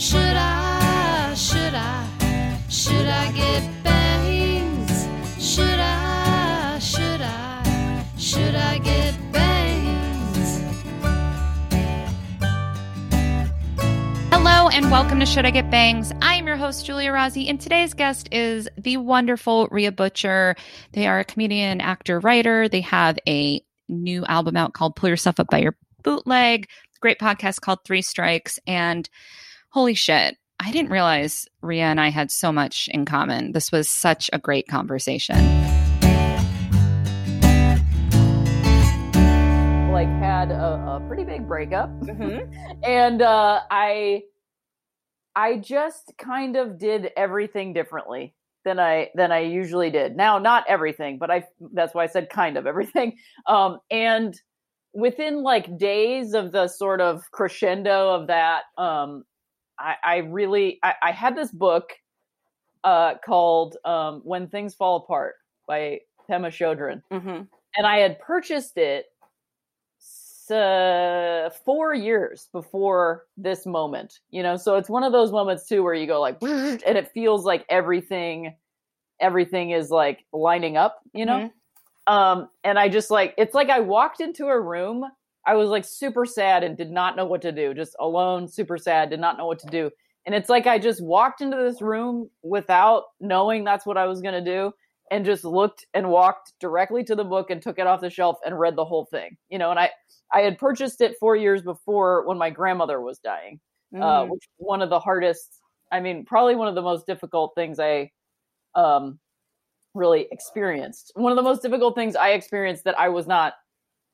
Should I, should I, should I get bangs? Should I, should I, should I get bangs? Hello and welcome to Should I Get Bangs? I am your host, Giulia Rozzi, and today's guest is the wonderful Rhea Butcher. They are a comedian, actor, writer. They have a new album out called Pull Yourself Up by Your Bootleg, great podcast called Three Strikes, and holy shit, I didn't realize Rhea and I had so much in common. This was such a great conversation. like had a, a pretty big breakup. And uh i i just kind of did everything differently than i than i usually did. Now not everything but i that's why i said kind of everything. Um and within like days of the sort of crescendo of that um i i really i, I had this book uh called um when things fall apart by pema chodron Mm-hmm. and I had purchased it uh, four years before this moment. You know, so it's one of those moments too where you go like, and it feels like everything, everything is like lining up. You know, um, and I just like it's like I walked into a room. I was like super sad and did not know what to do, just alone, super sad, did not know what to do. And it's like I just walked into this room without knowing that's what I was going to do and just looked and walked directly to the book and took it off the shelf and read the whole thing. You know, and I I had purchased it 4 years before when my grandmother was dying. Uh Mm. which was one of the hardest, I mean, probably one of the most difficult things I um really experienced. One of the most difficult things I experienced that I was not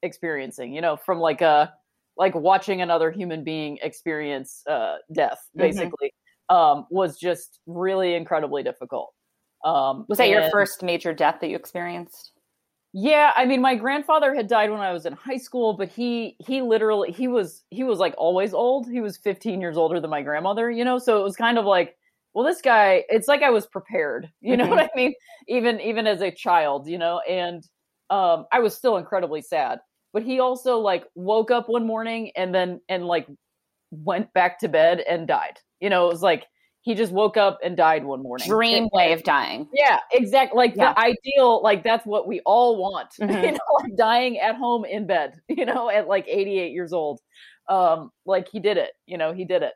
experiencing, you know, from like a like watching another human being experience uh death Mhm. basically um was just really incredibly difficult. Um Was that your first major death that you experienced? yeah, I mean, my grandfather had died when I was in high school, but he he literally he was he was like always old. He was 15 years older than my grandmother, you know. So it was kind of like, well, this guy. It's like I was prepared, you know Mhm. what I mean? Even even as a child, you know, and um, I was still incredibly sad. But he also like woke up one morning and then and like went back to bed and died. You know, it was like he just woke up and died one morning. Dream way of dying. yeah, exactly. Like Yeah. the ideal, like that's what we all want. Mhm. You know, like dying at home in bed, you know, at like 88 years old. Um, like he did it, you know, he did it.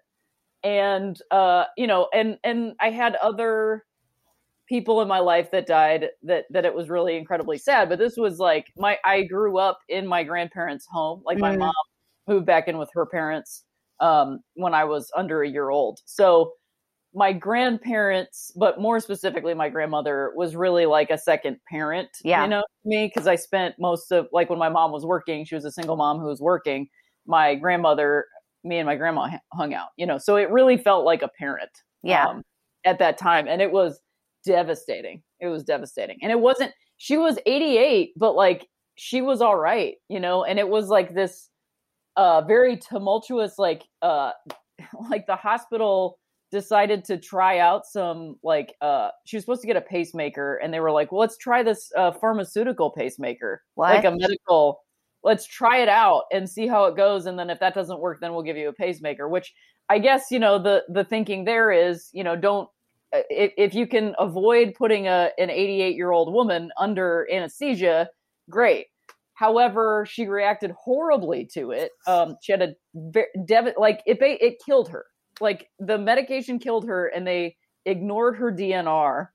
And uh, you know, and and I had other people in my life that died that that it was really incredibly sad. But this was like my I grew up in my grandparents' home. Like my Mm. mom moved back in with her parents um when I was under a year old. So my grandparents, but more specifically my grandmother, was really like a second parent, Yeah. you know, me because I spent most of like when my mom was working, she was a single mom who was working. My grandmother, me and my grandma h- hung out, you know, so it really felt like a parent, Yeah. um, at that time, and it was devastating. It was devastating, and it wasn't. She was 88, but like she was all right, you know, and it was like this uh very tumultuous like uh like the hospital decided to try out some like uh she was supposed to get a pacemaker and they were like well let's try this uh pharmaceutical pacemaker What? like a medical let's try it out and see how it goes and then if that doesn't work then we'll give you a pacemaker which i guess you know the the thinking there is you know don't if, if you can avoid putting a an 88 year old woman under anesthesia great. However she reacted horribly to it. Um she had a very dev- like it it killed her. Like the medication killed her and they ignored her dnr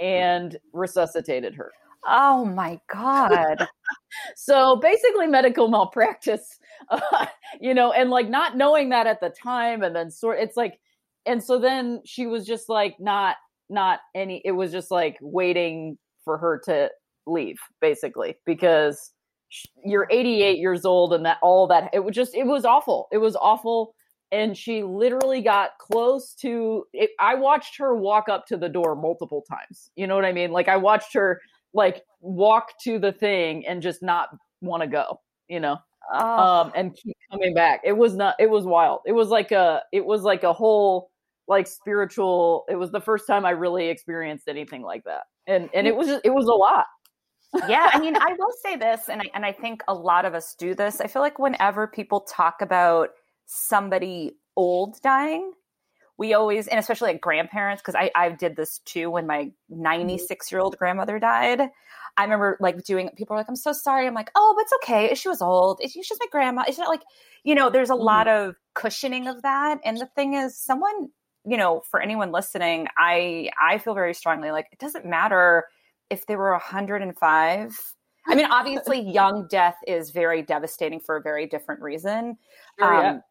and resuscitated her. Oh my god. so basically medical malpractice uh, you know and like not knowing that at the time and then sort it's like and so then she was just like not not any it was just like waiting for her to leave basically because you're 88 years old and that all that it was just it was awful. It was awful. And she literally got close to it, i watched her walk up to the door multiple times. You know what i mean? Like i watched her like walk to the thing and just not want to go you know Oh. um and keep coming back. It was not it was wild. It was like a it was like a whole like spiritual it was the first time i really experienced anything like that and and it was just, it was a lot yeah, I mean, I will say this, and I, and I think a lot of us do this. I feel like whenever people talk about somebody old dying, we always, and especially like grandparents, because I, I did this too when my 96 year old grandmother died. I remember like doing, people were like, I'm so sorry. I'm like, oh, but it's okay. She was old. she's just my grandma. It's not like, you know, there's a Mhm. lot of cushioning of that. And the thing is, someone, you know, for anyone listening, I, I feel very strongly like it doesn't matter if they were 105. I mean, obviously, young death is very devastating for a very different reason. Sure, yeah. Um,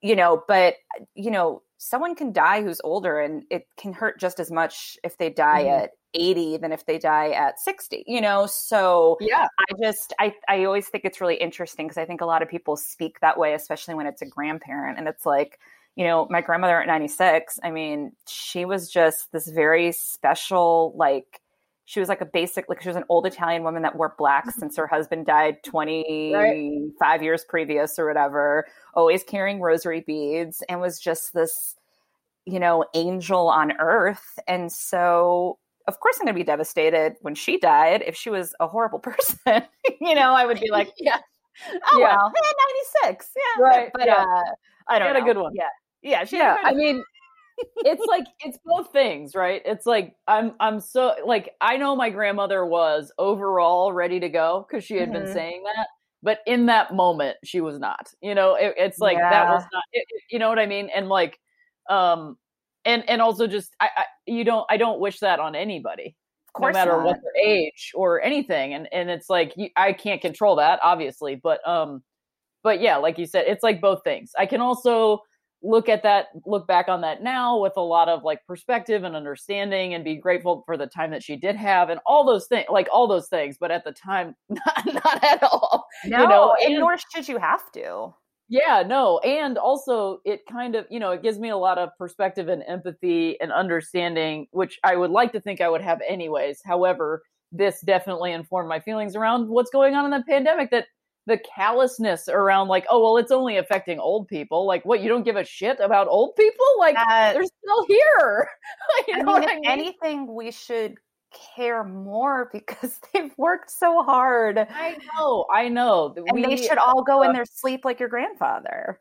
you know, but you know, someone can die who's older, and it can hurt just as much if they die Mhm. at 80 than if they die at 60. You know, so yeah. I just I I always think it's really interesting because I think a lot of people speak that way, especially when it's a grandparent, and it's like. You know, my grandmother at 96, I mean, she was just this very special, like, she was like a basic like she was an old italian woman that wore black since her husband died 25 years previous or whatever always carrying rosary beads and was just this you know angel on earth and so of course i'm going to be devastated when she died if she was a horrible person you know i would be like yeah. oh Yeah. well eh, 96 yeah Right, but yeah. uh i don't had a good one. yeah yeah she had a yeah i mean it's like it's both things right? It's like i'm i'm so like i know my grandmother was overall ready to go because she had been Mhm. saying that but in that moment she was not you know? It, it's like that was not it, it- you know what i mean? And like um and and also just I, I you don't i don't wish that on anybody no matter not. what their age or anything and and it's like you, i can't control that obviously but um but yeah like you said it's like both things. I can also look at that look back on that now with a lot of like perspective and understanding and be grateful for the time that she did have and all those things like all those things but at the time not, not at all no know, and and- nor should you have to yeah, no. And also, it kind of, you know, it gives me a lot of perspective and empathy and understanding, which I would like to think I would have anyways. However, this definitely informed my feelings around what's going on in the pandemic that the callousness around, like, oh, well, it's only affecting old people. Like, what, you don't give a shit about old people? Like, That- they're still here. you I know mean, what I mean? anything, we should care more because they've worked so hard. I know, I know. And they should all go uh, in their sleep like your grandfather.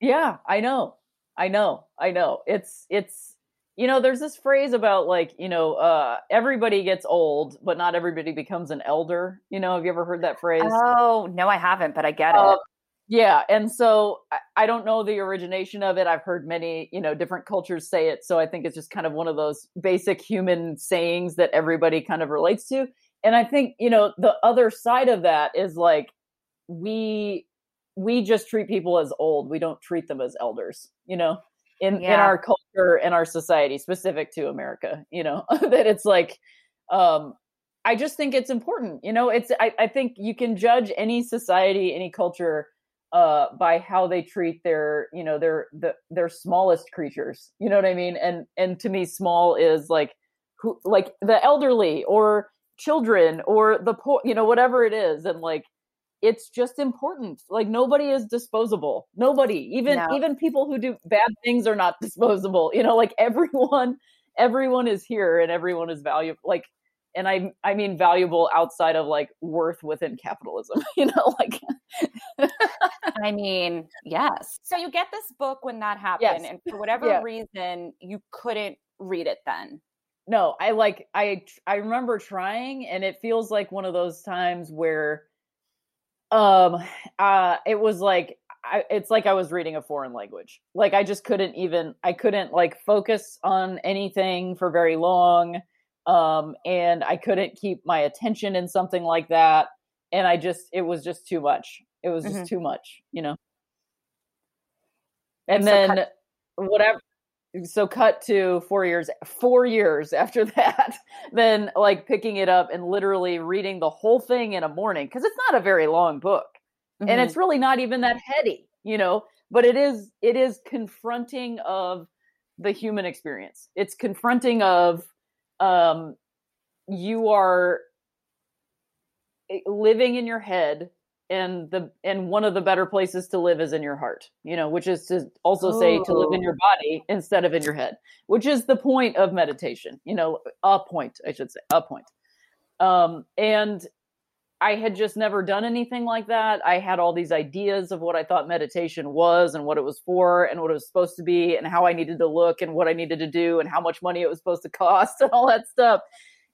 Yeah, I know. I know. I know. It's it's you know, there's this phrase about like, you know, uh everybody gets old, but not everybody becomes an elder. You know, have you ever heard that phrase? Oh, no, I haven't, but I get Uh, it. yeah, and so I, I don't know the origination of it. I've heard many, you know, different cultures say it, so I think it's just kind of one of those basic human sayings that everybody kind of relates to. And I think, you know, the other side of that is like we we just treat people as old. We don't treat them as elders, you know, in in our culture and our society specific to America, you know, that it's like um I just think it's important. You know, it's I, I think you can judge any society, any culture uh by how they treat their, you know, their the their smallest creatures. You know what I mean? And and to me small is like who like the elderly or children or the poor, you know, whatever it is and like it's just important. Like nobody is disposable. Nobody, even No. even people who do bad things are not disposable. You know, like everyone everyone is here and everyone is valuable. Like and I I mean valuable outside of like worth within capitalism. You know, like I mean, yes. So you get this book when that happened, Yes. and for whatever Yeah. reason, you couldn't read it then. no, I like I I remember trying and it feels like one of those times where um uh it was like I, it's like I was reading a foreign language. Like I just couldn't even I couldn't like focus on anything for very long. Um and I couldn't keep my attention in something like that and I just it was just too much. It was just Mhm. too much, you know. And And so then cut- whatever so cut to 4 years 4 years after that then like picking it up and literally reading the whole thing in a morning cuz it's not a very long book and Mhm. it's really not even that heady you know but it is it is confronting of the human experience it's confronting of um you are eh, living in your head and the and one of the better places to live is in your heart you know which is to also say to live in Oh. your body instead of in your head which is the point of meditation you know a point i should say a point um and I had just never done anything like that. I had all these ideas of what I thought meditation was and what it was for and what it was supposed to be and how I needed to look and what I needed to do and how much money it was supposed to cost and all that stuff.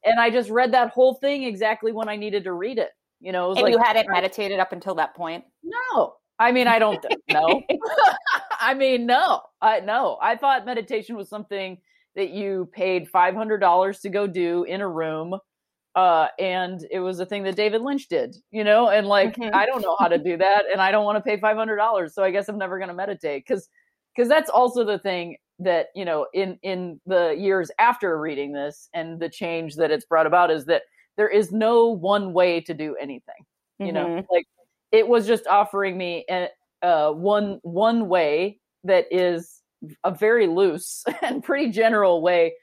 And I just read that whole thing exactly when I needed to read it. You know, And like you hadn't meditated up until that point? no. I mean, I don't know. I mean, no. I no. I thought meditation was something that you paid $500 to go do in a room uh and it was a thing that David Lynch did, you know, and like Mhm. I don't know how to do that and I don't want to pay $500, so I guess I'm never going to meditate cuz cuz that's also the thing that, you know, in in the years after reading this and the change that it's brought about is that there is no one way to do anything you know Mhm. like it was just offering me a, uh, one one way that is a very loose and pretty general way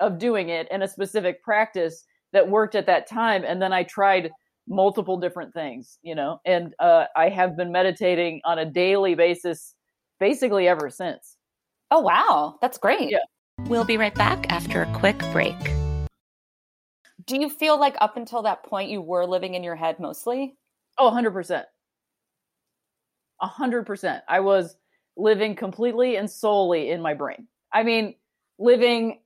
of doing it in a specific practice that worked at that time and then i tried multiple different things you know and uh, i have been meditating on a daily basis basically ever since Oh, wow. That's great. Yeah. We'll be right back after a quick break. Do you feel like up until that point you were living in your head mostly? Oh, 100%. 100%. I was living completely and solely in my brain. I mean, living,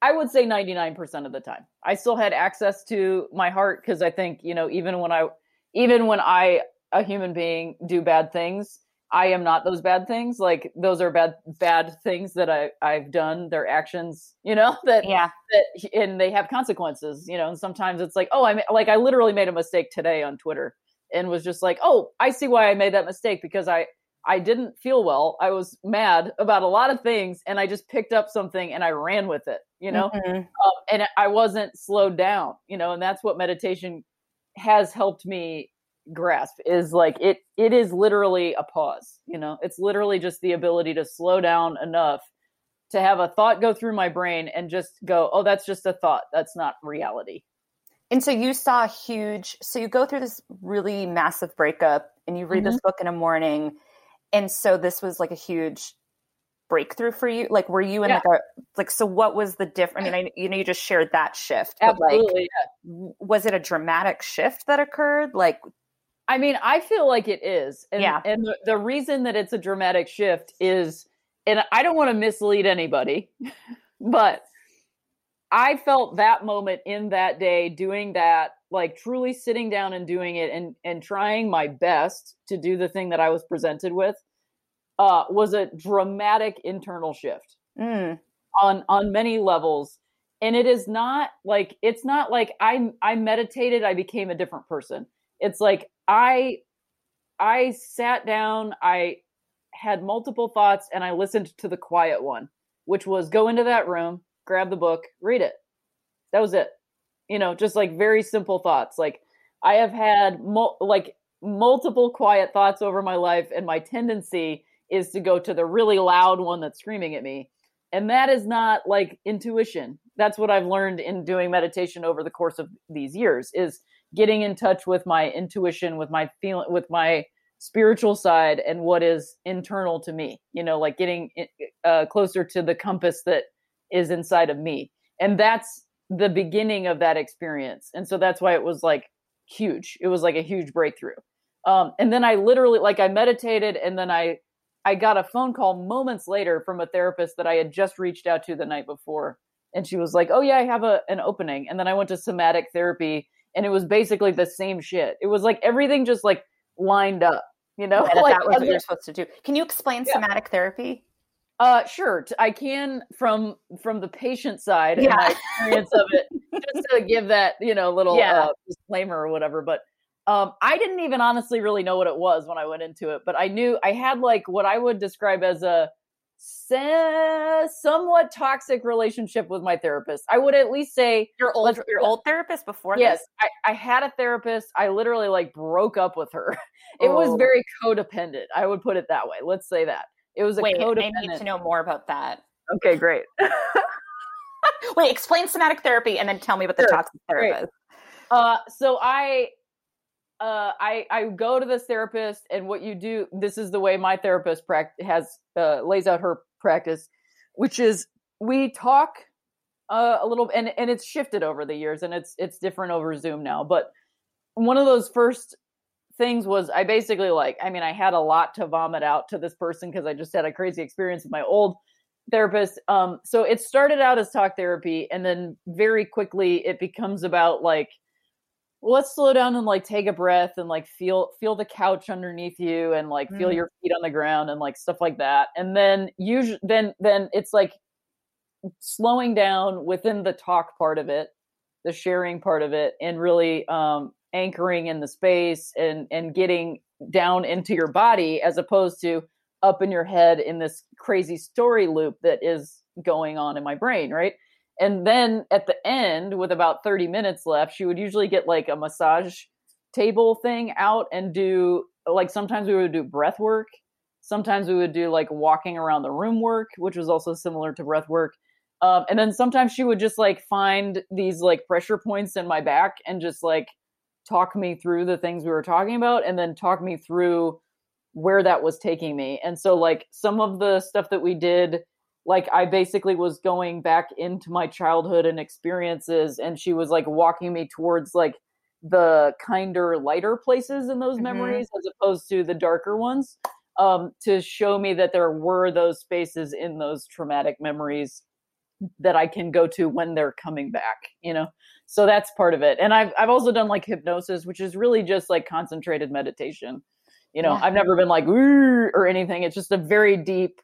I- would say 99% of the time. I still had access to my heart because I think, you know, even when I, even when I, a human being, do bad things, I am not those bad things. Like those are bad, bad things that I, I've done. They're actions, you know, that Yeah. that and they have consequences you know and sometimes it's like oh i like i literally made a mistake today on twitter and was just like oh i see why i made that mistake because i i didn't feel well i was mad about a lot of things and i just picked up something and i ran with it you know Mhm. um, and i wasn't slowed down you know and that's what meditation has helped me grasp is like it it is literally a pause you know it's literally just the ability to slow down enough to have a thought go through my brain and just go oh that's just a thought that's not reality And so you saw a huge, so you go through this really massive breakup and you read this mm-hmm. book in a morning. And so this was like a huge breakthrough for you. Like, were you in Yeah. like a, like, so what was the difference? I mean, I, you know, you just shared that shift, but like, absolutely yeah. was it a dramatic shift that occurred? Like, i mean i feel like it is and, Yeah. and the, the reason that it's a dramatic shift is and i don't want to mislead anybody but i felt that moment in that day doing that like truly sitting down and doing it and and trying my best to do the thing that i was presented with uh was a dramatic internal shift mm, on on many levels. And it is not like it's not like i i meditated i became a different person it's like i i sat down i had multiple thoughts and i listened to the quiet one which was go into that room grab the book read it. That was it. You know just like very simple thoughts. Like i have had mul- like multiple quiet thoughts over my life and my tendency is to go to the really loud one that's screaming at me. And that is not like intuition. That's what i've learned in doing meditation over the course of these years is getting in touch with my intuition with my feeling with my spiritual side and what is internal to me you know like getting uh, closer to the compass that is inside of me. And that's the beginning of that experience. And so that's why it was like huge. It was like a huge breakthrough. Um, and then i literally like i meditated and then i i got a phone call moments later from a therapist that i had just reached out to the night before. And she was like oh yeah i have a, an opening. And then i went to somatic therapy and it was basically the same shit it was like everything just like lined up you know and like, that was what you're supposed to do. Can you explain Yeah. somatic therapy? uh sure I can from from the patient side and Yeah. my experience of it just to give that you know little Yeah. uh, disclaimer or whatever but um i didn't even honestly really know what it was when i went into it but i knew i had like what i would describe as a somewhat toxic relationship with my therapist i would at least say Your old, your old therapist before yes this? I, I had a therapist i literally like broke up with her it Oh. was very codependent i would put it that way let's say that it was a Wait, codependent I need to know more about that. okay great Wait, explain somatic therapy and then tell me about the Sure, toxic therapist. Uh, so I, uh, I, I go to this therapist, and what you do. This is the way my therapist prac- has uh, lays out her practice, which is we talk uh, a little, and and it's shifted over the years, and it's it's different over Zoom now. But one of those first things was I basically like, I mean, I had a lot to vomit out to this person because I just had a crazy experience with my old therapist. Um, so it started out as talk therapy, and then very quickly it becomes about like, let's slow down and like take a breath and like feel feel the couch underneath you and like feel Mm. your feet on the ground and like stuff like that. And then usually then then it's like slowing down within the talk part of it, the sharing part of it, and really um, anchoring in the space and and getting down into your body as opposed to up in your head in this crazy story loop that is going on in my brain, right? And then at the end, with about 30 minutes left, she would usually get like a massage table thing out and do like sometimes we would do breath work. Sometimes we would do like walking around the room work, which was also similar to breath work. Um, and then sometimes she would just like find these like pressure points in my back and just like talk me through the things we were talking about and then talk me through where that was taking me. And so like some of the stuff that we did like I basically was going back into my childhood and experiences and she was like walking me towards like the kinder lighter places in those Mhm. memories as opposed to the darker ones um to show me that there were those spaces in those traumatic memories that I can go to when they're coming back, you know. So that's part of it. And I've I've also done like hypnosis, which is really just like concentrated meditation. You know, Yeah. I've never been like or anything. It's just a very deep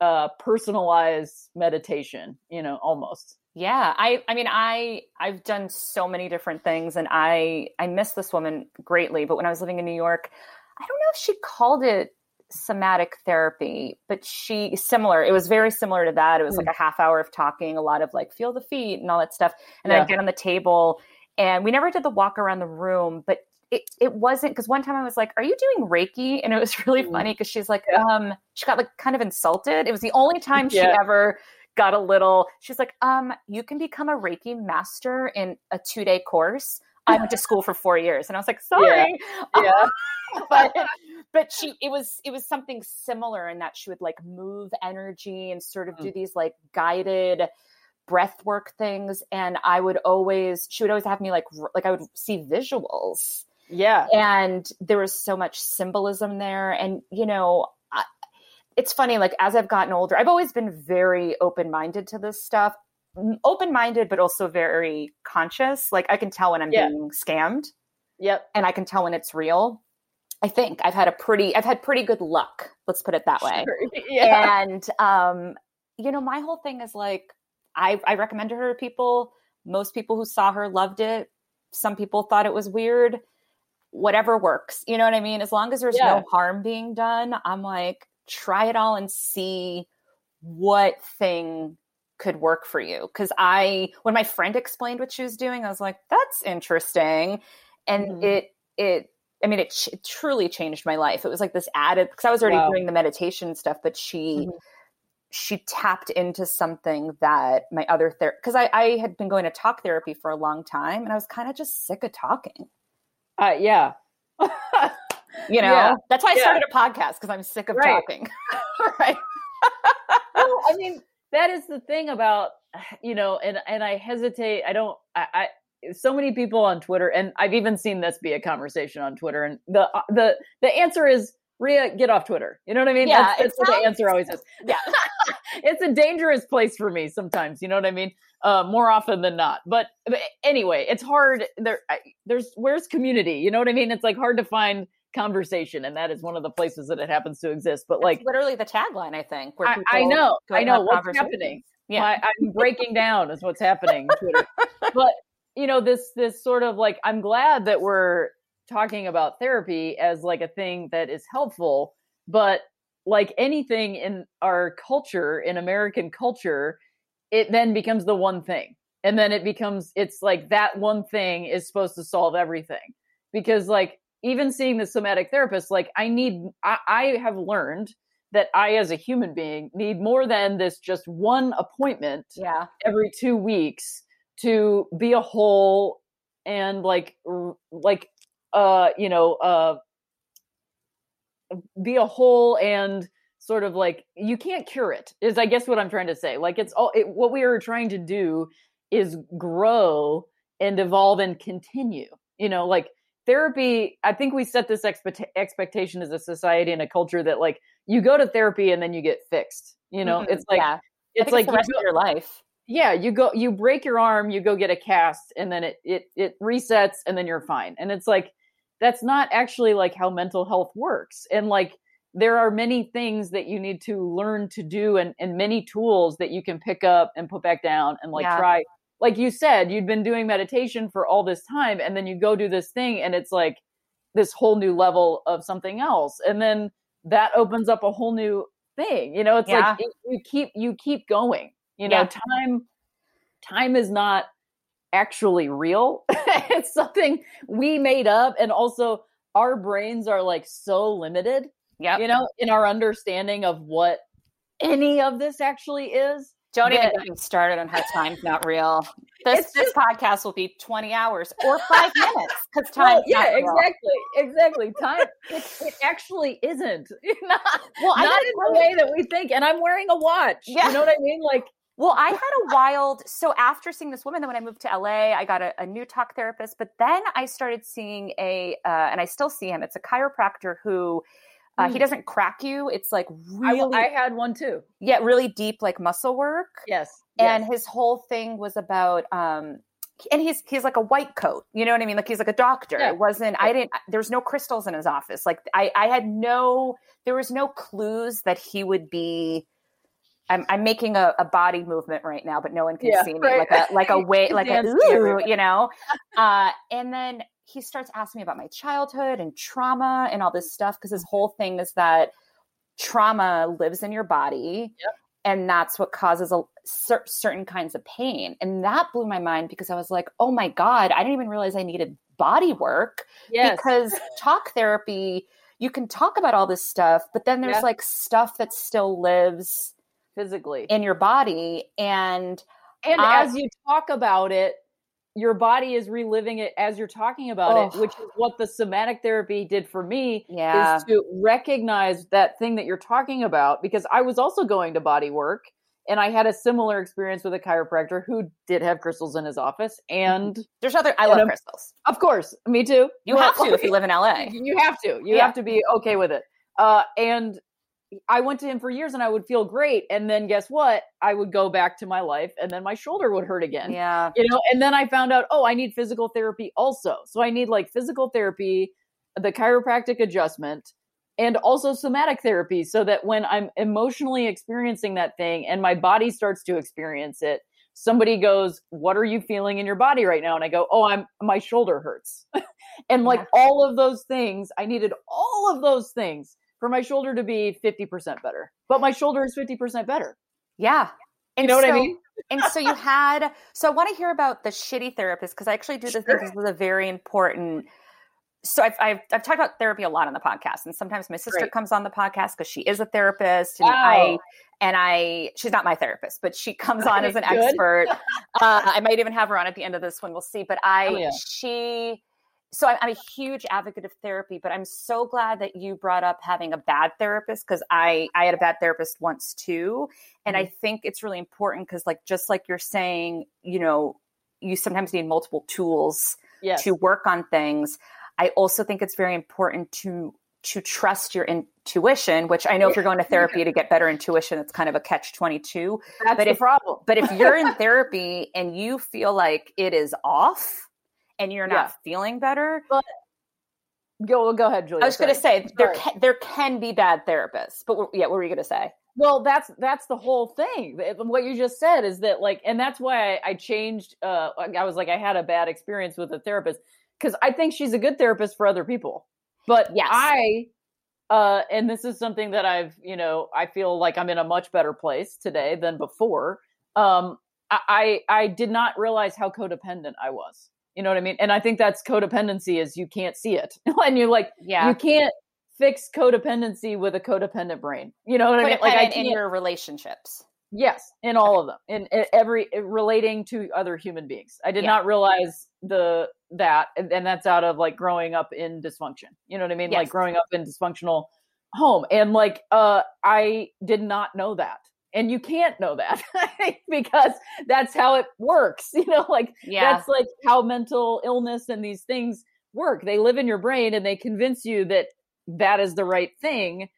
uh personalized meditation, you know, almost. Yeah, I I mean I I've done so many different things and I I miss this woman greatly, but when I was living in New York, I don't know if she called it somatic therapy, but she similar. It was very similar to that. It was like a half hour of talking, a lot of like feel the feet and all that stuff. And then I'd get on the table and we never did the walk around the room, but it, it wasn't because one time I was like, Are you doing Reiki? And it was really Mm. funny because she's like, Yeah. um, she got like kind of insulted. It was the only time she ever got a little she's like um you can become a reiki master in a two day course i went to school for four years and i was like sorry Yeah. but but she it was it was something similar in that she would like move energy and sort of do these like guided breath work things and i would always she would always have me like like i would see visuals Yeah. and there was so much symbolism there and you know I, it's funny like as i've gotten older i've always been very open-minded to this stuff open-minded but also very conscious like i can tell when i'm Yeah. being scammed Yep. and i can tell when it's real i think i've had a pretty i've had pretty good luck let's put it that way Sure. Yeah. and um you know my whole thing is like i i recommended her to people most people who saw her loved it some people thought it was weird whatever works you know what i mean as long as there's Yeah. no harm being done i'm like try it all and see what thing could work for you because i when my friend explained what she was doing i was like that's interesting and Mhm. it it i mean it, ch- it truly changed my life it was like this added because i was already Wow. doing the meditation stuff but she Mhm. she tapped into something that my other therapy because I, I had been going to talk therapy for a long time and i was kind of just sick of talking Uh, yeah. you know Yeah. that's why i Yeah. started a podcast because i'm sick of Right. talking right well, I mean, that is the thing about you know, and and I hesitate. I don't. I, I so many people on Twitter, and I've even seen this be a conversation on Twitter. And the uh, the the answer is Rhea, get off Twitter. You know what I mean? Yeah, that's, that's what the answer always is. yeah it's a dangerous place for me sometimes. You know what I mean? Uh, more often than not. But, but anyway, it's hard. There, I, there's where's community? You know what I mean? It's like hard to find conversation, and that is one of the places that it happens to exist. But like, literally the tagline i think where I, I know, I know what's happening. yeah I, I'm breaking down is what's happening. but you know, this this sort of like I'm glad that we're talking about therapy as like a thing that is helpful, but like anything in our culture, in American culture, it then becomes the one thing. And then it becomes it's like that one thing is supposed to solve everything. Because like even seeing the somatic therapist, like I need I, I have learned that I as a human being need more than this just one appointment yeah every two weeks to be a whole and like r- like uh you know uh be a whole and sort of like you can't cure it is i guess what i'm trying to say like it's all it, what we are trying to do is grow and evolve and continue you know like therapy i think we set this expect- expectation as a society and a culture that like you go to therapy and then you get fixed you know Mhm, it's like yeah. It's like the you rest go- of your life. yeah you go you break your arm you go get a cast and then it it it resets and then you're fine and it's like that's not actually like how mental health works and like there are many things that you need to learn to do and, and many tools that you can pick up and put back down and like Yeah. try like you said you'd been doing meditation for all this time and then you go do this thing and it's like this whole new level of something else and then that opens up a whole new thing you know it's Yeah. like it, you keep you keep going you know Yeah. time time is not actually real it's something we made up and also our brains are like so limited Yep. you know in our understanding of what any of this actually is Don't even that- get me started on how time's not real. This this podcast will be 20 hours or five minutes because well, yeah exactly exactly time it, it actually isn't not, Well, not in the way that we think and i'm wearing a watch Yeah. you know what i mean like Well, I had a wild. So after seeing this woman, then when I moved to LA, I got a, a new talk therapist. But then I started seeing a, uh, and I still see him. It's a chiropractor who. Uh, He Mm. doesn't crack you. It's like I, really, I had one too yeah, really deep, like muscle work. yes And yes. his whole thing was about, um, and he's he's like a white coat. You know what I mean? Like he's like a doctor. Yeah. It wasn't. I didn't. There's no crystals in his office. Like I, I had no. There was no clues that he would be. I'm, I'm making a, a body movement right now, but no one can Yeah, see me. right. Like a like a way like a ooh, you know. Uh, and then he starts asking me about my childhood and trauma and all this stuff because his whole thing is that trauma lives in your body and that's what causes a cer- certain kinds of pain and that blew my mind because i was like oh my god i didn't even realize i needed body work yes because talk therapy you can talk about all this stuff but then there's like stuff that still lives physically. in your body and and I- as you talk about it your body is reliving it as you're talking about Ugh. it which is what the somatic therapy did for me yeah. is to recognize that thing that you're talking about because i was also going to body work and i had a similar experience with a chiropractor who did have crystals in his office and there's other i love I'm- crystals. of course me too. You But, have to if you live in la you have to. You Yeah. have to be okay with it. Uh and i went to him for years and i would feel great. And then guess what? I would go back to my life and then my shoulder would hurt again. Yeah. You know and then i found out oh i need physical therapy also. So i need like physical therapy the chiropractic adjustment and also somatic therapy so that when i'm emotionally experiencing that thing and my body starts to experience it somebody goes what are you feeling in your body right now? And i go oh i'm my shoulder hurts. And like all of those things i needed all of those things for my shoulder to be 50% better but my shoulder is 50% better yeah you know what i mean and so you had so i want to hear about the shitty therapist because i actually do this think this is a very important so I've, I've, I've talked about therapy a lot on the podcast and sometimes my sister Great. comes on the podcast because she is a therapist and Wow. i and i she's not my therapist but she comes on as an Good. expert uh, i might even have her on at the end of this one we'll see but i Oh, yeah. she so I'm, I'm a huge advocate of therapy but i'm so glad that you brought up having a bad therapist because i i had a bad therapist once too and i mm-hmm. think it's really important because like just like you're saying you know you sometimes need multiple tools yes. to work on things. I also think it's very important to to trust your intuition which i know if you're going to therapy to get better intuition it's kind of a catch 22 that's but the if- problem. but if you're in therapy and you feel like it is off and you're not Yeah. feeling better go go ahead giulia i was going to sorry. say there can, there can be bad therapists but yeah what were you going to say Well, that's that's the whole thing. What you just said is that like, and that's why I, I changed. Uh, I was like, I had a bad experience with a therapist because I think she's a good therapist for other people, but Yes. I, uh, and this is something that I've, you know, I feel like I'm in a much better place today than before. Um, I, I did not realize how codependent I was. You know what I mean? And I think that's codependency is you can't see it, and you're like yeah you can't fix codependency with a codependent brain. You know what I mean? Like I in your relationships Yes, in all of them, in, in every in relating to other human beings. I did Yeah. not realize the that, and, and that's out of like growing up in dysfunction. You know what I mean? Like growing up in dysfunctional home, and like uh, I did not know that, and you can't know that because that's how it works. You know, like yeah that's like how mental illness and these things work. They live in your brain and they convince you that that is the right thing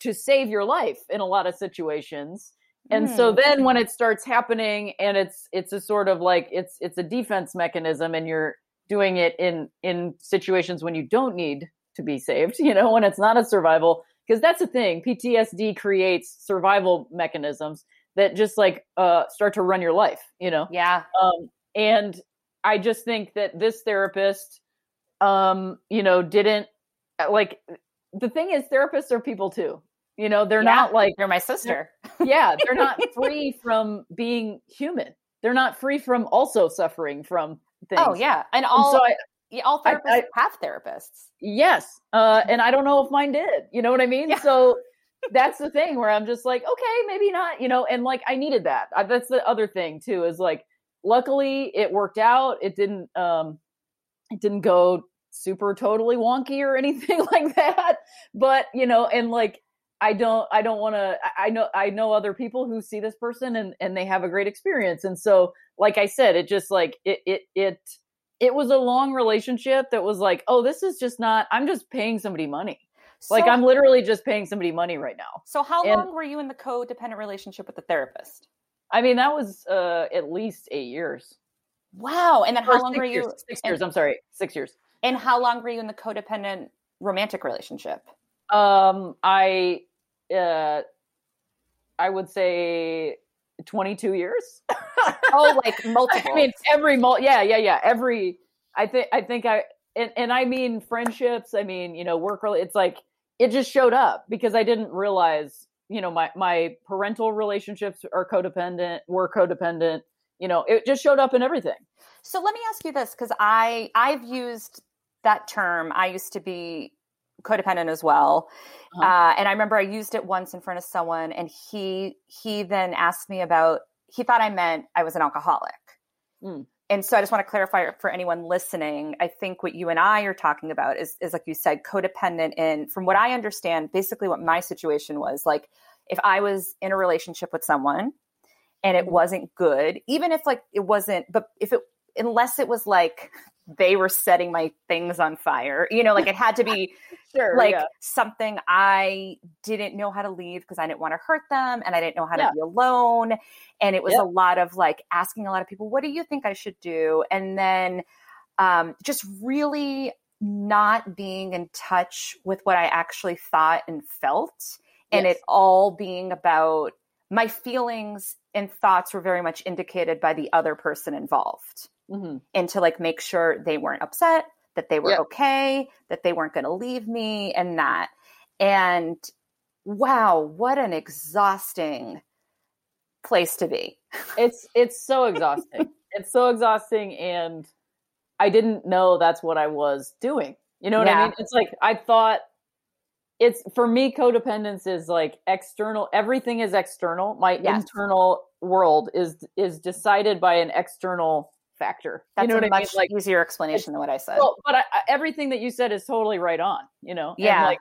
to save your life in a lot of situations. And so Mm. then when it starts happening and it's it's a sort of like it's it's a defense mechanism and you're doing it in in situations when you don't need to be saved, you know, when it's not a survival because that's the thing. PTSD creates survival mechanisms that just like uh start to run your life, you know. Yeah. Um, and I just think that this therapist, um, you know, didn't like the thing is therapists are people too. You know, they're Yeah. not like You're my sister. yeah, they're not free from being human. They're not free from also suffering from things. Oh yeah. And And all so I, yeah, all I- therapists I- have therapists. yes, uh, and I don't know if mine did. You know what I mean? Yeah. So that's the thing where I'm just like, okay, maybe not. You know, and like I needed that. I, that's the other thing too. Is like, luckily it worked out. It didn't. um It didn't go super totally wonky or anything like that. But you know, and like I don't I don't want to I know I know other people who see this person and and they have a great experience. And so like I said, it just like it it it it was a long relationship that was like, "Oh, this is just not I'm just paying somebody money." Like I'm literally just paying somebody money right now. So how and- long were you in the codependent relationship with the therapist? I mean, that was uh at least 8 years. Wow. And then Or how long six were you years, 6 and- years, I'm sorry. 6 years. and how long were you in the codependent romantic relationship? Um I uh I would say 22 years. Oh, like multiple. I mean, every mul- yeah, yeah, yeah. Every I think I think I and, and I mean friendships. I mean, you know, work. rela- It's like it just showed up because I didn't realize. You know, my my parental relationships are codependent. Were codependent. You know, it just showed up in everything. So let me ask you this because I I've used that term. I used to be codependent as well, Uh-huh. uh, and I remember I used it once in front of someone, and he he then asked me about. He thought I meant I was an alcoholic, Mm. and so I just want to clarify for anyone listening. I think what you and I are talking about is is like you said, codependent. And from what I understand, basically what my situation was like, if I was in a relationship with someone and it Mhm. wasn't good, even if like it wasn't, but if it unless it was like they were setting my things on fire, you know, like it had to be Sure. like yeah. something I didn't know how to leave because I didn't want to hurt them and I didn't know how Yeah. to be alone. And it was Yep. a lot of like asking a lot of people, what do you think I should do? And then um, just really not being in touch with what I actually thought and felt. And it all being about my feelings and thoughts were very much indicated by the other person involved Mhm. and to like make sure they weren't upset, that they were Yeah. okay, that they weren't going to leave me and that. And wow, what an exhausting place to be. It's it's so exhausting. it's so exhausting, and I didn't know that's what I was doing. You know what I mean? It's like I thought it's for me codependence is like external everything is external my Yes. internal world is is decided by an external factor. That's you know a what i mean? much like easier explanation than what I said. well, but I, everything that you said is totally right on you know? And, Yeah. like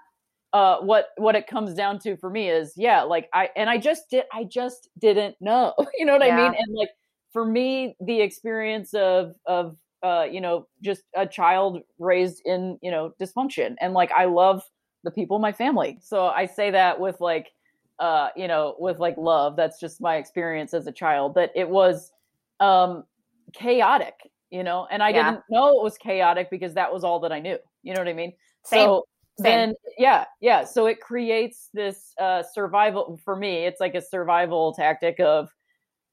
uh what what it comes down to for me is yeah like i and i just did i just didn't know you know what i mean? And like for me the experience of of uh you know just a child raised in you know dysfunction. And like i love the people in my family. So i say that with like uh you know with like love. That's just my experience as a child. That it was um chaotic you know and i Yeah. didn't know it was chaotic because that was all that i knew you know what i mean Same. so Same. then yeah yeah so it creates this uh survival for me it's like a survival tactic of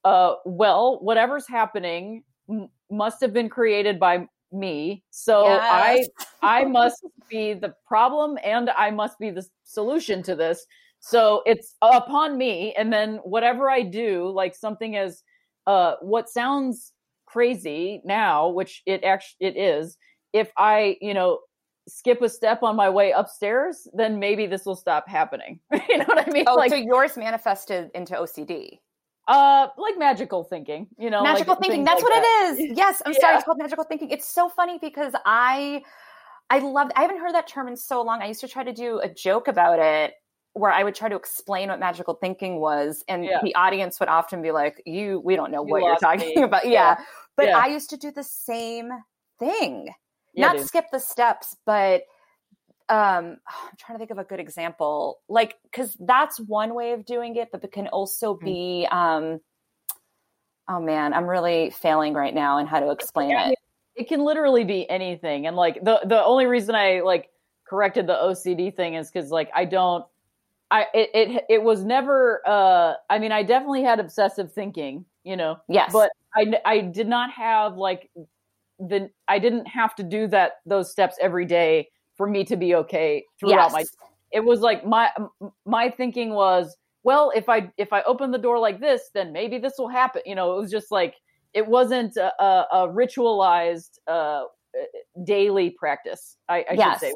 uh well whatever's happening m- must have been created by me so i i must be the problem and i must be the solution to this so it's upon me and then whatever i do like something as uh what sounds crazy now which it actually it is if i you know skip a step on my way upstairs then maybe this will stop happening you know what i mean oh, like so yours manifested into OCD. uh like magical thinking you know like magical thinking. That's like what that. it is yes i'm sorry it's called magical thinking it's so funny because i i love i haven't heard that term in so long i used to try to do a joke about it where i would try to explain what magical thinking was and Yeah. the audience would often be like you we don't know You what you're talking me. about yeah, Yeah. but Yeah. i used to do the same thing not dude. skip the steps, but um I'm trying to think of a good example. Like cuz that's one way of doing it, but it can also Mm-hmm. be um oh man, I'm really failing right now in how to explain it. it can literally be anything and like the the only reason i like corrected the ocd thing is because like i don't i it, it it was never uh i mean i definitely had obsessive thinking you know Yes. but i i did not have like the i didn't have to do that those steps every day for me to be okay throughout my it was like my my thinking was well if i if i open the door like this then maybe this will happen you know it was just like it wasn't a, a, a ritualized uh daily practice i, I Yes. should say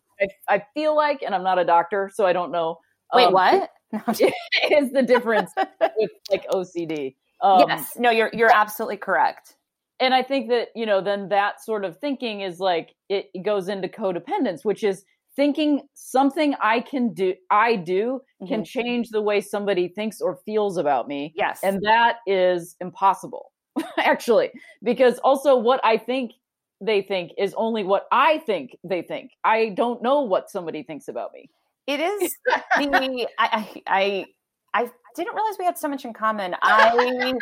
I, I feel like and i'm not a doctor so i don't know Wait, um, what? Is the difference with like ocd um, yes. No, you're you're absolutely correct. and I think that you know then that sort of thinking is like it goes into codependence, which is thinking something I can do, I do can Mhm. change the way somebody thinks or feels about me, Yes. and that is impossible, actually, because also what I think they think is only what I think they think. I don't know what somebody thinks about me. It is the I, I I I didn't realize we had so much in common. I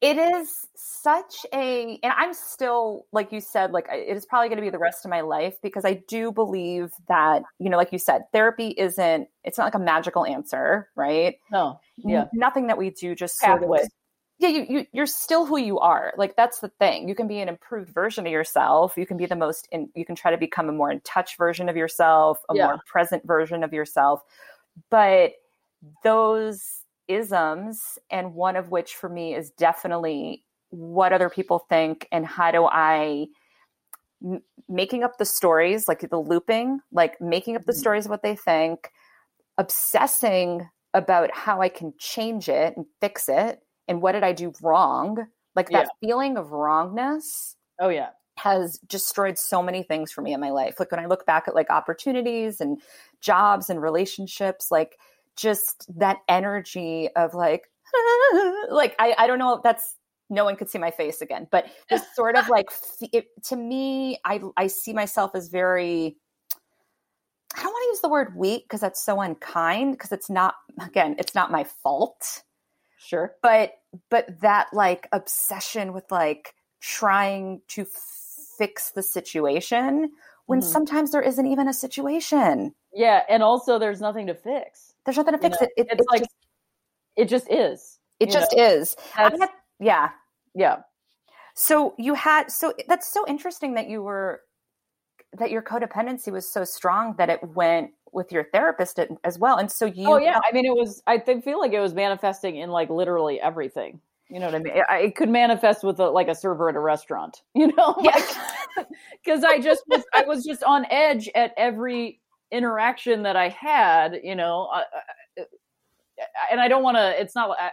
it is such a and I'm still like you said like it is probably going to be the rest of my life because I do believe that you know like you said therapy isn't it's not like a magical answer, right? No, yeah, Nothing that we do just sort Pathway. of yeah, you, you you're still who you are. Like that's the thing. You can be an improved version of yourself. You can be the most in you can try to become a more in touch version of yourself, a Yeah. more present version of yourself. But those isms, and one of which for me is definitely what other people think and how do I m- making up the stories, like the looping, like making up the Mhm. stories of what they think, obsessing about how I can change it and fix it and what did I do wrong? Like that feeling of wrongness oh yeah, has destroyed so many things for me in my life. Like when I look back at like opportunities and jobs and relationships, like just that energy of like, like I, I don't know that's no one could see my face again, but this sort of like it, to me, I I see myself as very. I don't want to use the word weak because that's so unkind because it's not again it's not my fault sure, but but that like obsession with like trying to fix the situation when Mhm. sometimes there isn't even a situation yeah, and also there's nothing to fix. there's nothing to You fix know, it it, it's it like just, it just is. it just know? is I That's- had- yeah yeah. so you had so that's so interesting that you were that your codependency was so strong that it went with your therapist as well and so you oh yeah. I mean it was i think, feel like it was manifesting in like literally everything. You know what i mean? It could manifest with a, like a server at a restaurant you know? Yeah. because i just was i was just on edge at every interaction that i had you know? Uh, uh, and i don't want to it's not I,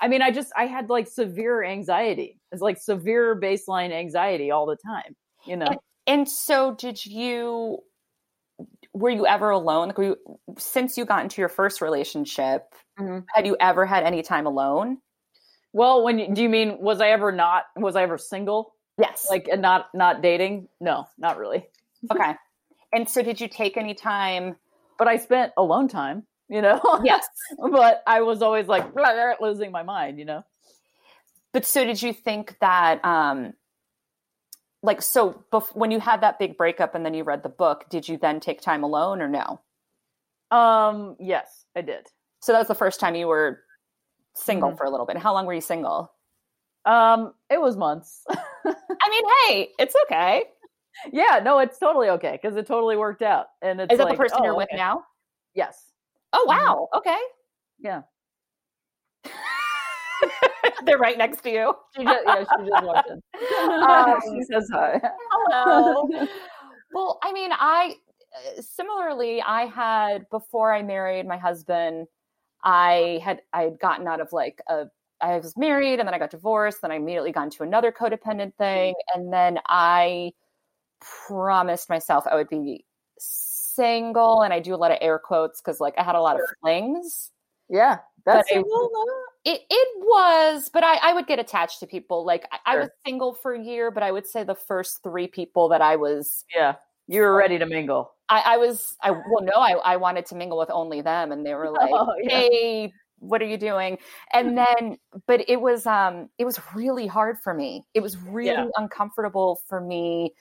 I mean i just i had like severe anxiety. It's like severe baseline anxiety all the time you know? And so, did you? Were you ever alone? Like, you, since you got into your first relationship, Mhm. had you ever had any time alone? well when you, do you mean was i ever not was i ever single Yes. like and not not dating no not really okay. And so, did you take any time? but i spent alone time you know Yes. but i was always like blah, blah, losing my mind you know But so, did you think that, um, like, so bef- when you had that big breakup and then you read the book, did you then take time alone or no? um yes i did So that was the first time you were single Mhm. for a little bit. How long were you single? um it was months I mean, hey, it's okay. yeah no it's totally okay because it totally worked out and it's Is that like, the person oh, you're with now? yes Oh, wow. Okay. yeah They're right next to you. she just yeah she just walked in Um, she says hi Hello. well, I mean, I uh, similarly, I had before I married my husband, I had I had gotten out of like a I was married and then I got divorced, then I immediately got into another codependent thing, and then I promised myself I would be single, and I do a lot of air quotes because like I had a lot of flings. yeah That's But I- single, no? It it was, but I, I would get attached to people. Like I, I was single for a year, but I would say the first three people that I was Yeah. You were ready to mingle. I, I was I well no, I, I wanted to mingle with only them and they were like, Oh, yeah. Hey, what are you doing? And then but it was um it was really hard for me. It was really Yeah. uncomfortable for me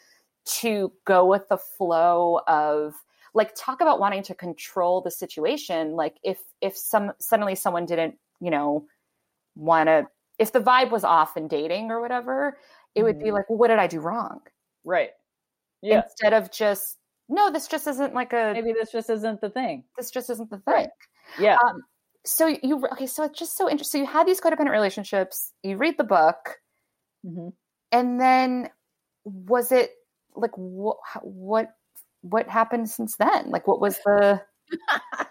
to go with the flow of like talk about wanting to control the situation. Like if if some suddenly someone didn't, you know, wanna if the vibe was off in dating or whatever, it would be Mhm. like, well, what did I do wrong? Right. Yeah. Instead of just no, this just isn't like a Maybe this just isn't the thing. this just isn't the thing. Right. Yeah. Um, so you okay? So it's just so interesting. So you had these codependent relationships. You read the book, Mhm. and then was it like what? What? What happened since then? Like, what was the?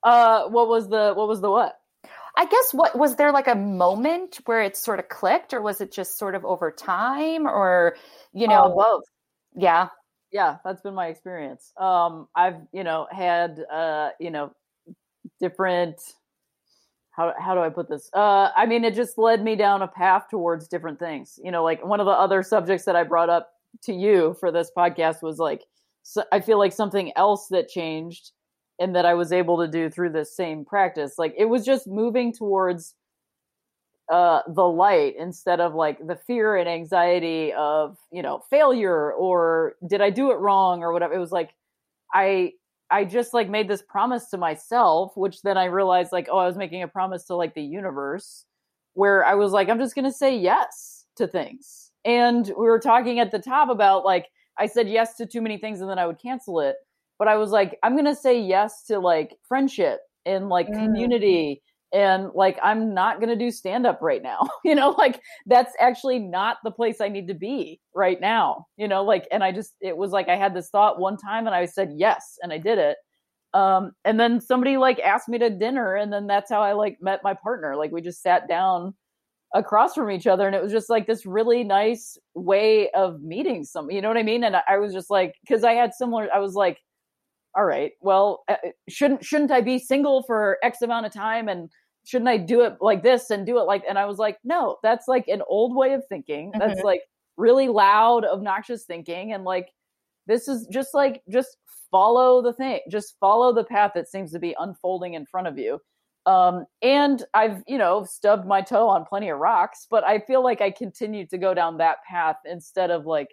Uh, what was the what was the what? I guess what was there like a moment where it sort of clicked, or was it just sort of over time, or you know, both. yeah, yeah that's been my experience um i've you know had uh you know different how how do i put this uh i mean it just led me down a path towards different things you know like one of the other subjects that i brought up to you for this podcast was like so i feel like something else that changed and that i was able to do through this same practice like it was just moving towards uh the light instead of like the fear and anxiety of you know failure or did i do it wrong or whatever. It was like i i just like made this promise to myself which then i realized like oh i was making a promise to like the universe where i was like i'm just gonna say yes to things. And we were talking at the top about like i said yes to too many things and then i would cancel it. But i was like i'm gonna say yes to like friendship and like Mm. community and like i'm not going to do stand up right now. You know like that's actually not the place i need to be right now you know like and i just it was like i had this thought one time and i said yes and i did it. Um and then somebody like asked me to dinner and then that's how i like met my partner. Like we just sat down across from each other and it was just like this really nice way of meeting some you know what i mean? And i, I was just like because i had similar i was like all right well uh, shouldn't shouldn't i be single for x amount of time and shouldn't i do it like this and do it like and i was like no that's like an old way of thinking. That's Mhm. like really loud obnoxious thinking and like this is just like just follow the thing just follow the path that seems to be unfolding in front of you um and i've you know stubbed my toe on plenty of rocks but i feel like i continue to go down that path instead of like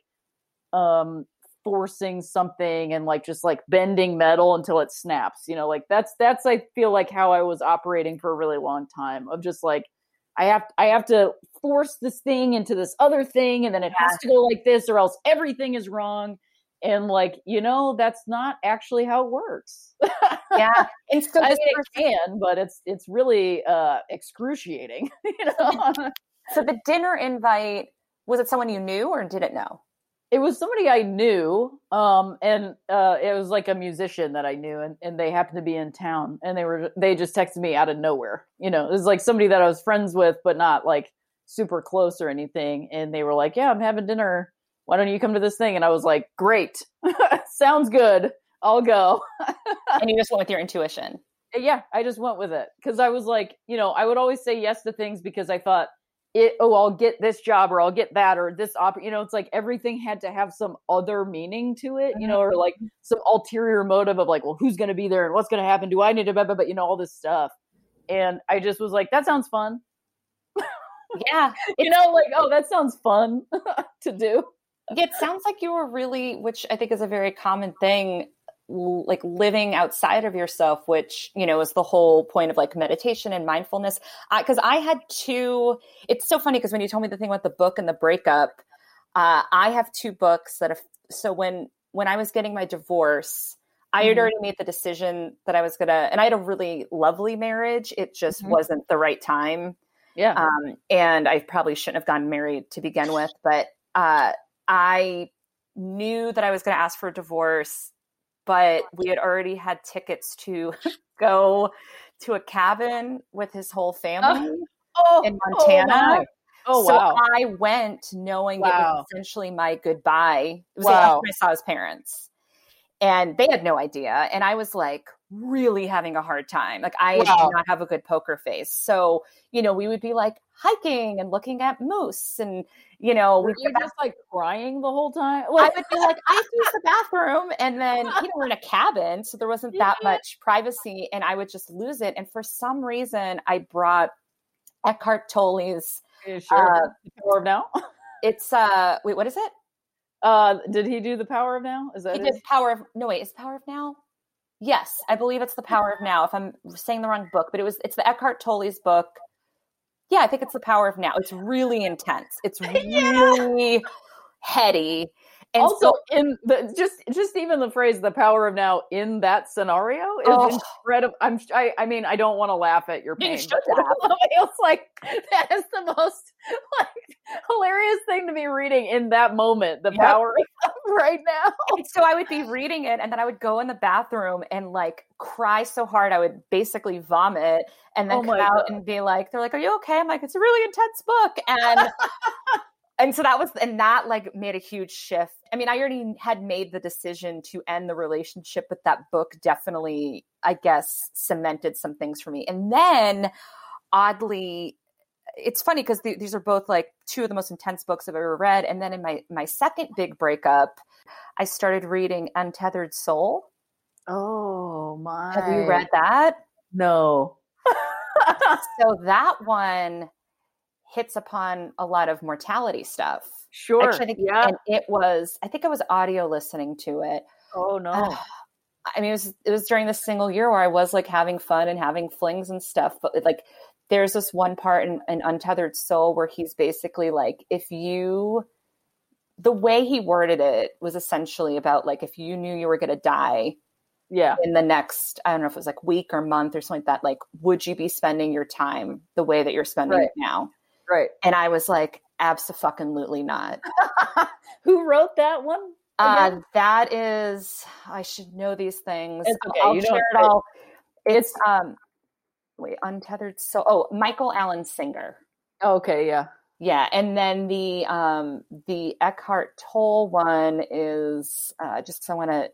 um forcing something and like just like bending metal until it snaps you know like that's that's i feel like how i was operating for a really long time of just like i have i have to force this thing into this other thing and then it has to go like this or else everything is wrong and like you know that's not actually how it works yeah. And so I mean, it can but it's it's really uh excruciating you know so the dinner invite was it someone you knew or didn't know? it was somebody I knew, um, and uh, it was like a musician that I knew, and, and they happened to be in town, and they were they just texted me out of nowhere. You know, it was like somebody that I was friends with, but not like super close or anything. And they were like, "Yeah, I'm having dinner. Why don't you come to this thing?" And I was like, "Great, sounds good. I'll go." And you just went with your intuition. yeah, I just went with it because I was like, you know, I would always say yes to things because I thought it. Oh, I'll get this job or I'll get that or this op. You know, it's like everything had to have some other meaning to it, you know, or mm-hmm. like some ulterior motive of like, well, who's going to be there and what's going to happen? Do I need to? But but you know, all this stuff. And I just was like, that sounds fun. Yeah. You know, like, oh, that sounds fun to do. It sounds like you were really which i think is a very common thing like living outside of yourself which you know is the whole point of like meditation and mindfulness because I, had two it's so funny because when you told me the thing about the book and the breakup uh, i have two books that have so when when i was getting my divorce i had Mhm. already made the decision that i was gonna and i had a really lovely marriage it just Mhm. wasn't the right time Yeah. um, and I probably shouldn't have gotten married to begin with, but uh, I knew that I was going to ask for a divorce, but we had already had tickets to go to a cabin with his whole family oh, in oh, Montana. my. Oh, so wow. I went knowing it was essentially my goodbye. It was Wow. time I saw his parents. And they had no idea. And I was like really having a hard time. Like I Wow. did not have a good poker face. So, you know, we would be like hiking and looking at moose and, you know, you get just like crying the whole time? Well, I would be like, I use the bathroom. And then, you know, we're in a cabin. So there wasn't that much privacy. And I would just lose it. And for some reason, I brought Eckhart Tolle's, sure? uh, the power of now. it's, uh, wait, what is it? Uh, did he do the power of now? Is that He it? did Power of, no, wait, is the Power of Now? Yes, I believe it's the Power of Now. If I'm saying the wrong book, but it was, it's the Eckhart Tolle's book. Yeah, I think it's the Power of Now. It's really intense. It's really heady. And also so in the just just even the phrase "the power of now" in that scenario is Oh. incredible. I'm I, I mean I don't want to laugh at your You pain. but like that is the most like hilarious thing to be reading in that moment. The Yep. power of right now. And so I would be reading it and then I would go in the bathroom and like cry so hard I would basically vomit and then Oh come my out God. and be like, they're like, Are you okay? I'm like, it's a really intense book. And and so that was and that like made a huge shift. I mean, I already had made the decision to end the relationship, but that book definitely, I guess, cemented some things for me. And then oddly, it's funny because th- these are both like two of the most intense books I've ever read. And then in my my second big breakup, I started reading Untethered Soul. Oh my! Have you read that? No. So that one hits upon a lot of mortality stuff. sure. Actually, think, yeah. and it was. I think I was audio listening to it. oh no. Ugh. I mean, it was it was during the single year where I was like having fun and having flings and stuff. But like, there's this one part in, in Untethered Soul where he's basically like, if you, the way he worded it was essentially about like, if you knew you were going to die yeah. in the next, I don't know if it was like week or month or something like that, like, would you be spending your time the way that you're spending Right. it now? Right. And I was like, absolutely not. Who wrote that one? Uh, that is, I should know these things. It's okay, I'll you share it all. It's um, wait, untethered. So, oh, Michael Alan Singer. Okay. Yeah. Yeah, and then the um the Eckhart Tolle one is uh, just I want to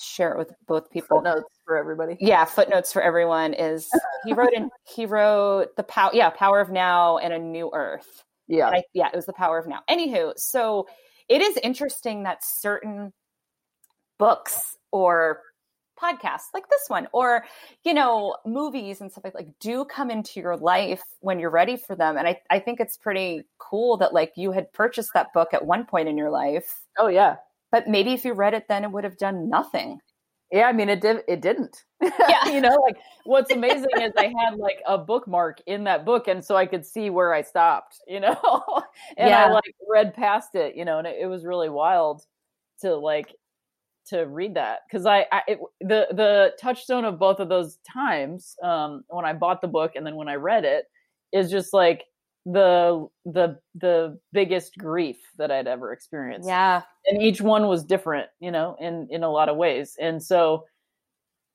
share it with both people. Notes for everybody. Yeah, footnotes for everyone is he wrote in he wrote the power yeah power of now and a new earth. Yeah. I, yeah, it was the power of now. Anywho, so it is interesting that certain books or podcasts like this one or you know movies and stuff like like do come into your life when you're ready for them and I, I think it's pretty cool that like you had purchased that book at one point in your life oh yeah. But maybe if you read it then it would have done nothing Yeah, I mean it did it didn't. Yeah. you know, like what's amazing is I had like a bookmark in that book and so I could see where I stopped, you know. and I like read past it, you know, and it, it was really wild to like to read that cuz I, I it, the the touchstone of both of those times um when I bought the book and then when I read it is just like the the the biggest grief that I'd ever experienced. Yeah. And each one was different you know in in a lot of ways. And so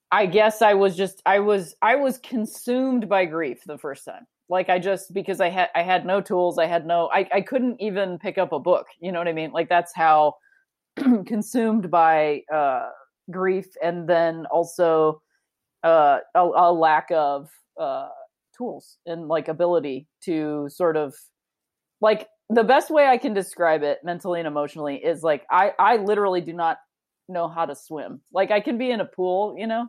i guess i was just i was i was consumed by grief the first time. Like i just because i had i had no tools i had no i, I couldn't even pick up a book you know what i mean? Like that's how consumed by uh grief and then also uh a, a lack of uh tools and like ability to sort of like the best way I can describe it mentally and emotionally is like I I literally do not know how to swim. Like I can be in a pool, you know.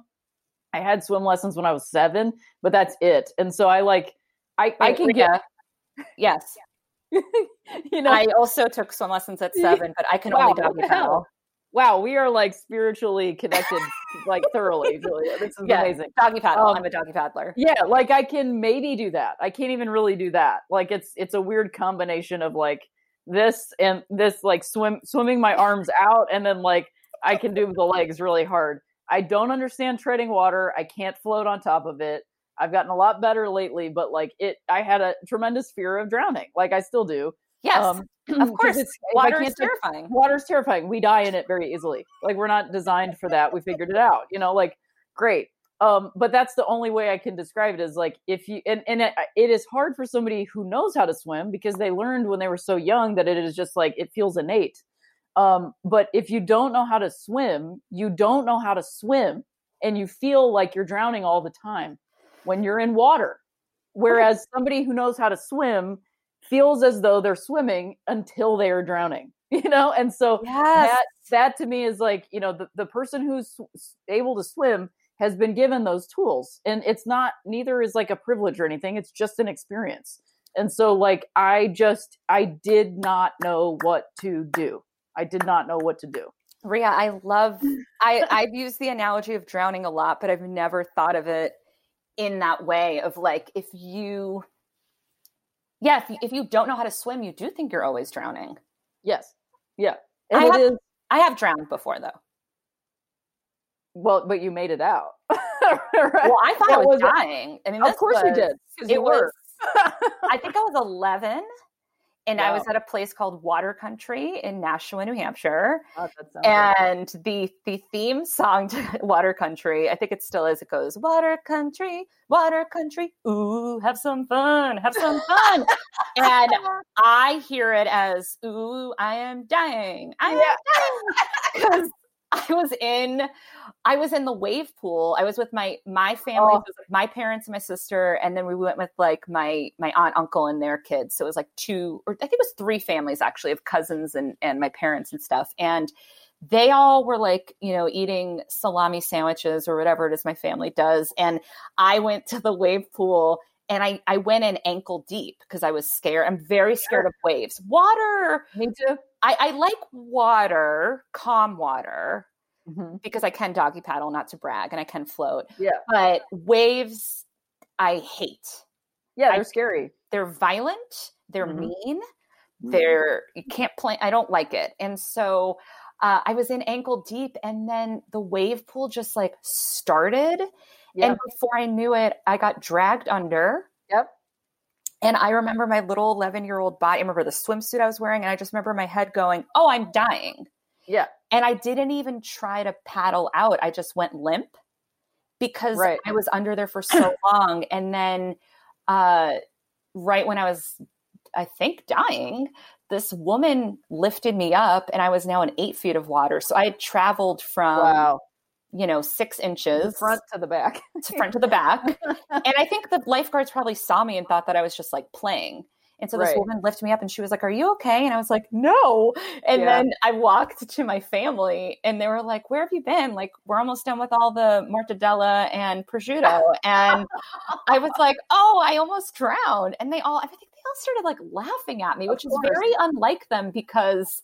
I had swim lessons when I was 7, but that's it. And so I like I I can get yes you know i also took swim lessons at seven but i can Wow, only doggy paddle wow, we are like spiritually connected like thoroughly, Giulia. This is Yeah. amazing. doggy paddle Um, i'm a doggy paddler Yeah, like I can maybe do that. I can't even really do that. Like it's it's a weird combination of like this and this like swim swimming my arms out and then like I can do the legs really hard. I don't understand treading water. I can't float on top of it. I've gotten a lot better lately, but like it I had a tremendous fear of drowning. Like I still do. Yes Um, of course it's- if I water is terrifying water's terrifying. We die in it very easily. Like we're not designed for that. We figured it out. You know, like great. Um, but that's the only way I can describe it is like if you and, and it, it is hard for somebody who knows how to swim because they learned when they were so young that it is just like it feels innate. Um, but if you don't know how to swim, you don't know how to swim and you feel like you're drowning all the time when you're in water. Whereas somebody who knows how to swim feels as though they're swimming until they are drowning, you know? And so Yes. that that to me is like, you know, the, the person who's able to swim has been given those tools. And it's not neither is like a privilege or anything. It's just an experience. And so like I just I did not know what to do. I did not know what to do. Rhea, I love I I've used the analogy of drowning a lot, but I've never thought of it in that way of like if you yeah, if you, if you don't know how to swim, you do think you're always drowning. Yes. Yeah. And I it have- is I have drowned before though. well, but you made it out. right? Well, I thought I was was dying. I mean, Of course you did. It was. I think I was 11 and I was at a place called Water Country in Nashua, New Hampshire. Oh. And the the theme song to Water Country, I think it still is. It goes Water Country, Water Country. Ooh, have some fun, have some fun. and I hear it as Ooh, I am dying. I am Yeah. dying. Because I was in I was in the wave pool. I was with my my family, Oh. it was with my parents and my sister, and then we went with like my my aunt, uncle, and their kids. So it was like two, or I think it was three families actually of cousins and and my parents and stuff. And they all were like, you know, eating salami sandwiches or whatever it is my family does. And I went to the wave pool and I I went in ankle deep because I was scared. I'm very scared of waves. Water. Me too. I, I like water, calm water Mhm. because I can doggy paddle, not to brag, and I can float. Yeah. But waves, I hate. Yeah, they're scary. They're violent. They're Mhm. mean. They're you can't play. I don't like it. And so uh, I was in ankle deep, and then the wave pool just like started, Yeah. and before I knew it, I got dragged under. Yep. And I remember my little eleven year old body. I remember the swimsuit I was wearing, and I just remember my head going, "Oh, I'm dying." Yeah. And I didn't even try to paddle out. I just went limp because Right. I was under there for so long. And then, uh, right when I was, I think, dying, this woman lifted me up and I was now in eight feet of water. So I had traveled from, wow. You know, six inches front to the back. to front to the back. and I think the lifeguards probably saw me and thought that I was just like playing. And so this Right. woman lifted me up and she was like, Are you okay? And I was like, No. And Yeah. then I walked to my family and they were like, Where have you been? Like, we're almost done with all the mortadella and prosciutto. And I was like, Oh, I almost drowned. And they all, I think they all started like laughing at me, Of which is very unlike them because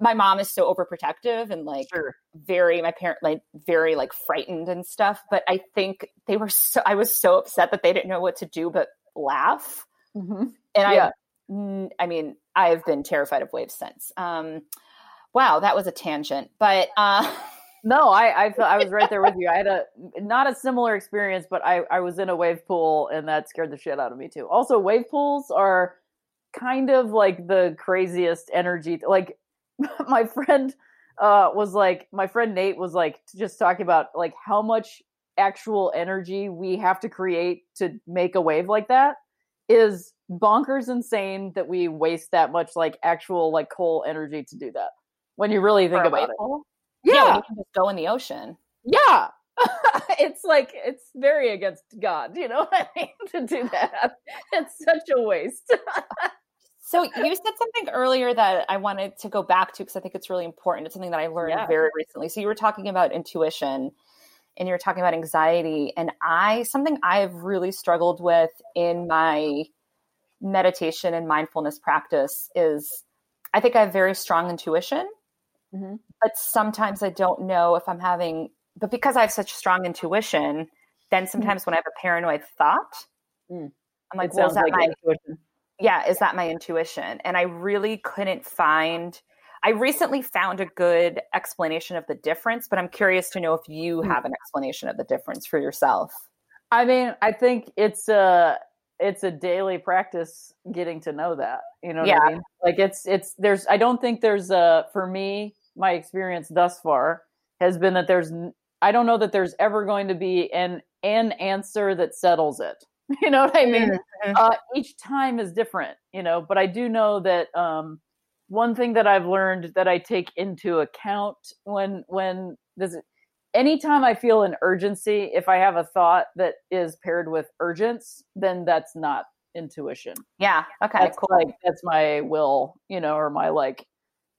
my mom is so overprotective and like Sure. very my parent like very like frightened and stuff but i think they were so i was so upset that they didn't know what to do but laugh Mhm. and Yeah. i i mean i've been terrified of waves since um wow that was a tangent but uh No, I I, feel, I was right there with you. I had a not a similar experience, but I I was in a wave pool and that scared the shit out of me too. Also, wave pools are kind of like the craziest energy. Like my friend uh was like my friend Nate was like just talking about like how much actual energy we have to create to make a wave like that is bonkers insane that we waste that much like actual like coal energy to do that when you really think about wave it. Yeah. when you can just go in the ocean Yeah. it's like it's very against God, you know what I mean? To do that. It's such a waste. So you said something earlier that I wanted to go back to because I think it's really important. It's something that I learned Yeah. very recently. So you were talking about intuition and you were talking about anxiety and I something I've really struggled with in my meditation and mindfulness practice is I think I have very strong intuition, Mhm. but sometimes I don't know if I'm having but because I have such strong intuition, then sometimes when I have a paranoid thought, Mm. I'm like, It well, is that like my intuition. Yeah is that my intuition and i really couldn't find i recently found a good explanation of the difference but i'm curious to know if you Hmm. have an explanation of the difference for yourself I mean, I think it's a it's a daily practice getting to know that. You know what Yeah. I mean? Like it's it's there's I don't think there's a for me my experience thus far has been that there's i don't know that there's ever going to be an an answer that settles it. You know what I mean? Mhm. uh, each time is different, you know. But I do know that um, one thing that I've learned that I take into account when when this anytime I feel an urgency, if I have a thought that is paired with urgence, then that's not intuition. Yeah. Okay. That's cool. like that's my will, you know, or my like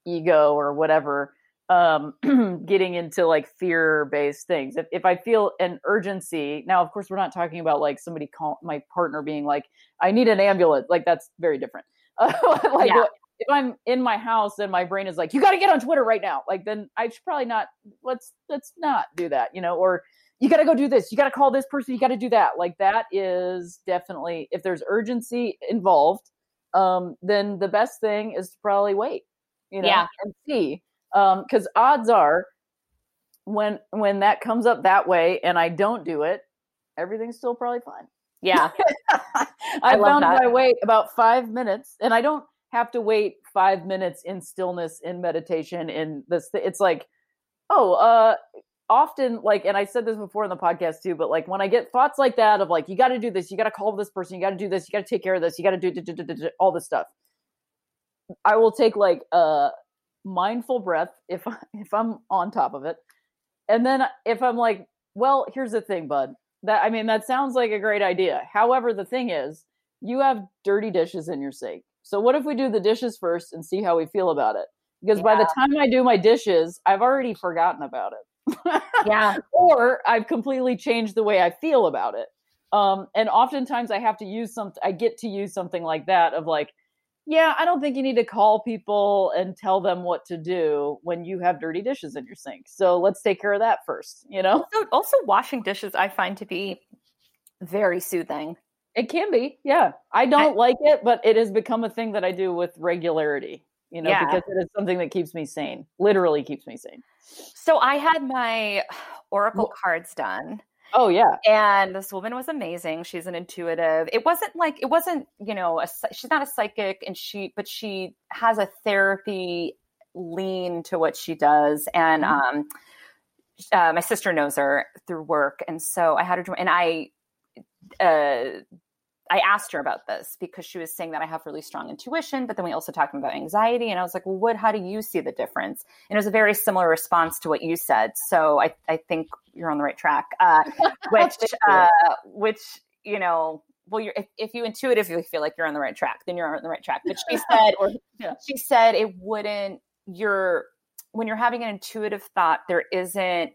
ego or whatever. Um, getting into like fear based things. If if I feel an urgency, now of course we're not talking about like somebody call my partner being like, I need an ambulance. Like that's very different. like Yeah. if I'm in my house and my brain is like, you got to get on Twitter right now, like then I should probably not. Let's let's not do that, you know. Or you got to go do this. You got to call this person. You got to do that. Like that is definitely if there's urgency involved, um, then the best thing is to probably wait, you know, Yeah. and see. Um, because odds are, when when that comes up that way and I don't do it, everything's still probably fine. Yeah. I, love found that. I wait about five minutes, and I don't have to wait five minutes in stillness, in meditation, in this. It's like, oh, uh, often like, and I said this before in the podcast too, but like when I get thoughts like that of like, you got to do this, you got to call this person, you got to do this, you got to take care of this, you got to do, all this stuff. I will take like a mindful breath if if I'm on top of it, and then if I'm like, well, here's the thing, bud. That I mean, that sounds like a great idea. However, the thing is, you have dirty dishes in your sink. So what if we do the dishes first and see how we feel about it? Because by the time I do my dishes, I've already forgotten about it. Yeah. or I've completely changed the way I feel about it. Um, and oftentimes I have to use some, I get to use something like that of like, yeah, I don't think you need to call people and tell them what to do when you have dirty dishes in your sink. So let's take care of that first, you know? Also, also washing dishes I find to be very soothing. It can be, yeah. I don't like it, but it has become a thing that I do with regularity, you know, Yeah. because it is something that keeps me sane, literally keeps me sane. So I had my oracle cards done. Oh, yeah. and this woman was amazing she's an intuitive it wasn't like it wasn't you know a, she's not a psychic and she but she has a therapy lean to what she does and Mhm. um uh, my sister knows her through work and so i had her join and i uh I asked her about this because she was saying that I have really strong intuition, but then we also talked about anxiety. And I was like, well, what, how do you see the difference? And it was a very similar response to what you said. So I, I think you're on the right track. Uh, which, uh, which, you know, well, you're, if, if you intuitively feel like you're on the right track, then you're on the right track. But she said, Or- yeah. she said it wouldn't, you're, when you're having an intuitive thought, there isn't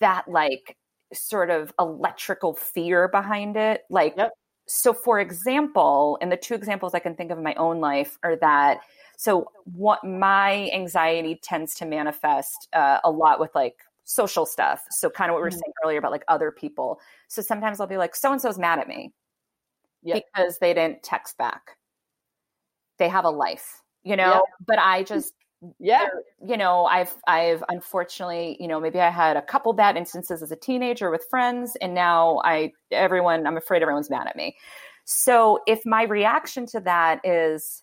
that like sort of electrical fear behind it. Like, Yep. So for example, and the two examples I can think of in my own life are that so what my anxiety tends to manifest uh, a lot with like social stuff. So kind of what we were Mhm. saying earlier about like other people. So sometimes I'll be like, so and so's mad at me Yeah. because they didn't text back. They have a life, you know. Yep. But I just Yeah. you know i've i've unfortunately you know maybe i had a couple bad instances as a teenager with friends and now i everyone i'm afraid everyone's mad at me. So if my reaction to that is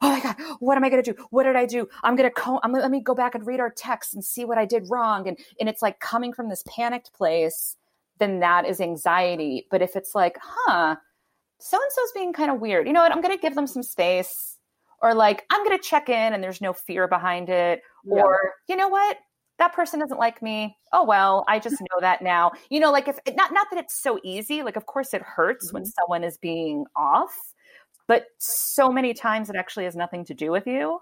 oh my god what am i going to do? What did i do? I'm going to co- I'm, let me go back and read our text and see what i did wrong and and it's like coming from this panicked place then that is anxiety. But if it's like huh so and so's being kind of weird you know what? I'm going to give them some space or like i'm going to check in and there's no fear behind it Yeah. or you know what that person doesn't like me oh well i just know that now you know like if not not that it's so easy like of course it hurts when Mhm. someone is being off but so many times it actually has nothing to do with you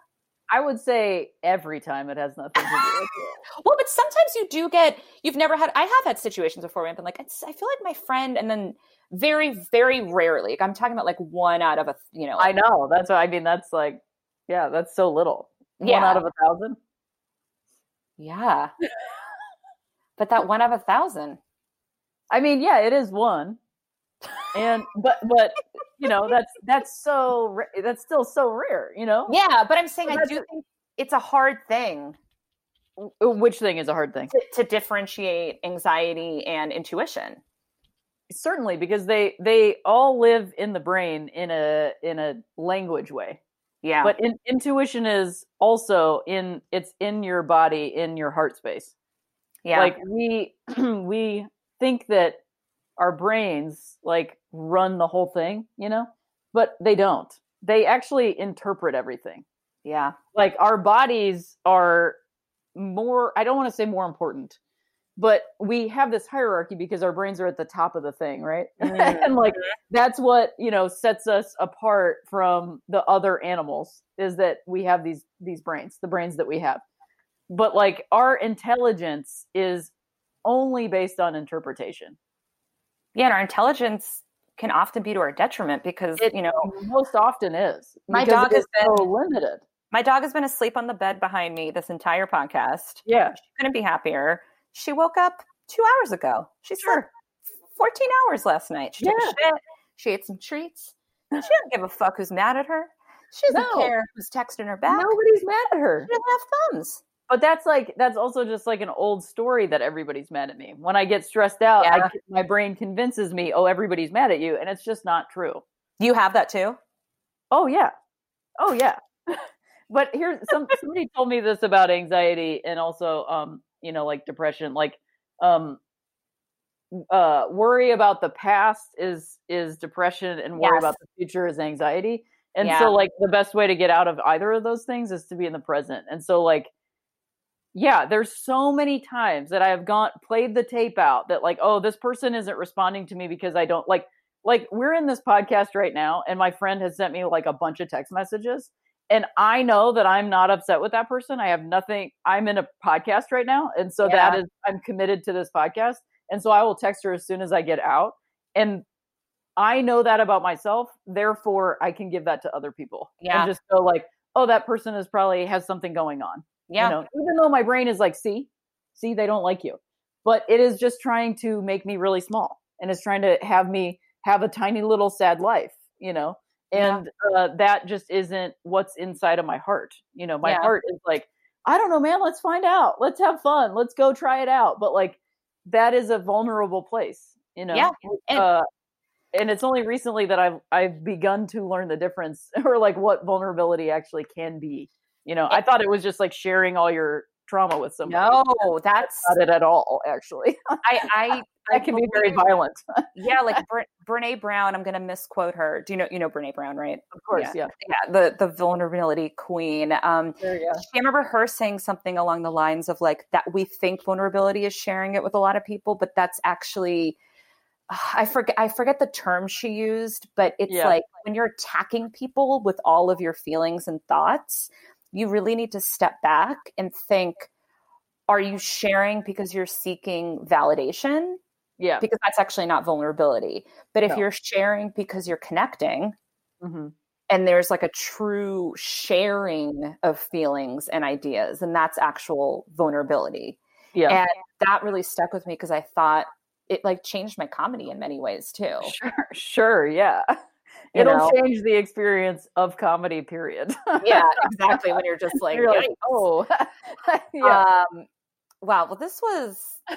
I would say every time it has nothing to do with you. well but sometimes you do get you've never had i have had situations before where i've been like it's, i feel like my friend and then very very rarely like i'm talking about like one out of a you know I know. That's what I mean. That's like, yeah, that's so little. One Yeah. out of a thousand. yeah but that one out of a thousand I mean, yeah, it is one. And but but you know that's that's so that's still so rare. You know. yeah but i'm saying So i do think it's a hard thing Which thing is a hard thing? to, to differentiate anxiety and intuition. Certainly, because they they all live in the brain in a in a language way. Yeah. But in, intuition is also in it's in your body, in your heart space. yeah. like we we think that our brains like run the whole thing you know but they don't they actually interpret everything Yeah. like our bodies are more i don't want to say more important but we have this hierarchy because our brains are at the top of the thing right Mhm. and like that's what you know sets us apart from the other animals is that we have these these brains the brains that we have but like our intelligence is only based on interpretation Yeah, and our intelligence can often be to our detriment because It- you know most often is My dog it has is so been- limited my dog has been asleep on the bed behind me this entire podcast. yeah She couldn't be happier. She woke up two hours ago. She Sure. slept 14 hours last night. She Yeah. shit. She ate some treats. She doesn't give a fuck who's mad at her. She doesn't No. care who's texting her back. nobody's mad at her She doesn't have thumbs. but that's like that's also just like an old story that everybody's mad at me when i get stressed out I, my brain convinces me oh everybody's mad at you and it's just not true You have that too? oh yeah oh yeah but here's some somebody told me this about anxiety and also um you know like depression like um uh worry about the past is is depression and worry Yes. about the future is anxiety and Yeah. so like the best way to get out of either of those things is to be in the present and so like yeah there's so many times that i have gone played the tape out that like oh this person isn't responding to me because i don't like like we're in this podcast right now and my friend has sent me like a bunch of text messages and i know that i'm not upset with that person i have nothing i'm in a podcast right now and so that Yeah. is i'm committed to this podcast and so i will text her as soon as i get out and i know that about myself therefore i can give that to other people Yeah. and just go like oh that person is probably has something going on Yeah. you know even though my brain is like see see they don't like you but it is just trying to make me really small and it's trying to have me have a tiny little sad life you know Yeah. and uh, that just isn't what's inside of my heart you know my Yeah. heart is like i don't know man let's find out let's have fun let's go try it out but like that is a vulnerable place you know Yeah, and- uh, and it's only recently that I've I've begun to learn the difference or like what vulnerability actually can be. You know, I thought it was just like sharing all your trauma with somebody. no, that's not it at all. Actually, I I that can be very violent. yeah, like Bre- Brene Brown. I'm gonna misquote her. Do you know you know Brene Brown, right? of course, yeah. Yeah, the the vulnerability queen. Um, Sure, yeah. I remember her saying something along the lines of like that we think vulnerability is sharing it with a lot of people, but that's actually I forget I forget the term she used, but it's Yeah. like when you're attacking people with all of your feelings and thoughts, you really need to step back and think are you sharing because you're seeking validation? Yeah. Because that's actually not vulnerability. But if No. you're sharing because you're connecting, hmm and there's like a true sharing of feelings and ideas and that's actual vulnerability Yeah. and that really stuck with me because i thought it like changed my comedy in many ways too Sure, sure, yeah. It'll know? change the experience of comedy. Period. yeah exactly when you're just like, You're like, oh, yeah. um wow well this was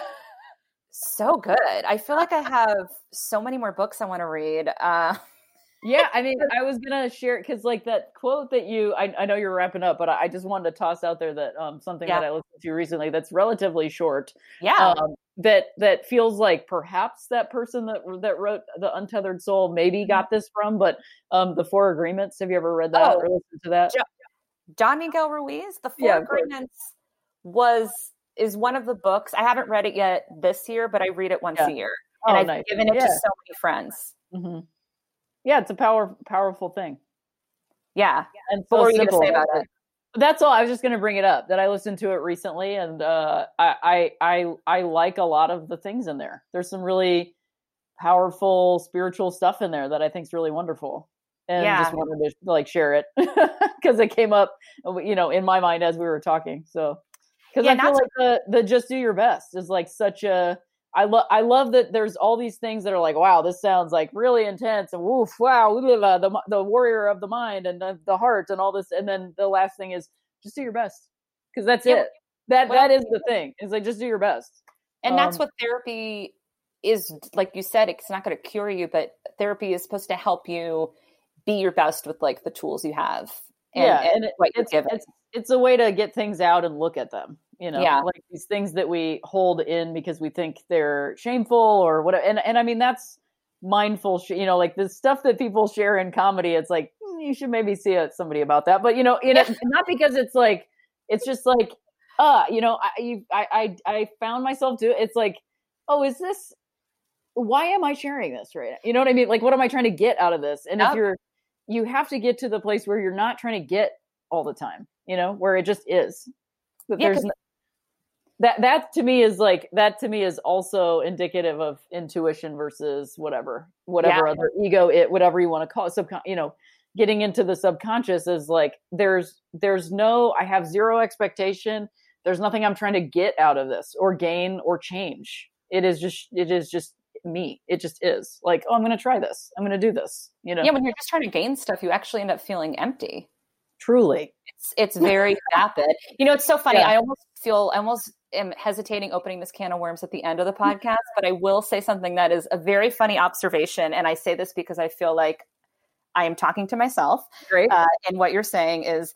so good i feel like i have so many more books i want to read uh yeah i mean i was gonna share because like that quote that you I, I know you're wrapping up but i, I just wanted to toss out there that um something Yeah. that i listened to recently that's relatively short yeah um that that feels like perhaps that person that that wrote the untethered soul maybe Mm-hmm. got this from but um the four agreements have you ever read that Oh. or listened to that Jo- Don Miguel Ruiz, The Four Yeah. Agreements was is one of the books. I haven't read it yet this year, but I read it once Yeah. a year. And Oh, I've nice. given it Yeah. to so many friends. hmm yeah it's a power powerful thing Yeah. and What were you gonna say about it? That's all. I was just going to bring it up that I listened to it recently, and uh, I, I I I like a lot of the things in there. There's some really powerful spiritual stuff in there that I think is really wonderful, and Yeah. just wanted to like share it because it came up, you know, in my mind as we were talking. So because Yeah, I feel like the the just do your best is like such a I love I love that there's all these things that are like wow this sounds like really intense and woof wow live uh, the the warrior of the mind and the, the heart and all this and then the last thing is just do your best because that's Yeah, it. that that is the thing is like just do your best. And that's Um, what therapy is like you said, it's not going to cure you, but therapy is supposed to help you be your best with like the tools you have. And, yeah and and it, it's, it's it's a way to get things out and look at them you know Yeah. like these things that we hold in because we think they're shameful or whatever and and i mean that's mindful sh- you know like the stuff that people share in comedy it's like you should maybe see a, somebody about that. But you know, you know, not because it's like it's just like uh, you know, I you, I I I found myself do it's like, oh, is this why am I sharing this right now? You know what I mean? Like what am I trying to get out of this? And Yep. if you're you have to get to the place where you're not trying to get all the time, you know, where it just is. That Yeah, there's that that to me is like that to me is also indicative of intuition versus whatever whatever Yeah. other ego it whatever you want to call it subcon you know getting into the subconscious is like there's there's no i have zero expectation there's nothing i'm trying to get out of this or gain or change it is just it is just me it just is like oh i'm going to try this i'm going to do this you know Yeah, when you're just trying to gain stuff, you actually end up feeling empty. truly It's it's very vapid. You know, it's so funny. Yeah. I almost feel I almost am hesitating opening this can of worms at the end of the podcast, but I will say something that is a very funny observation, and I say this because I feel like I am talking to myself. great Uh, and what you're saying is,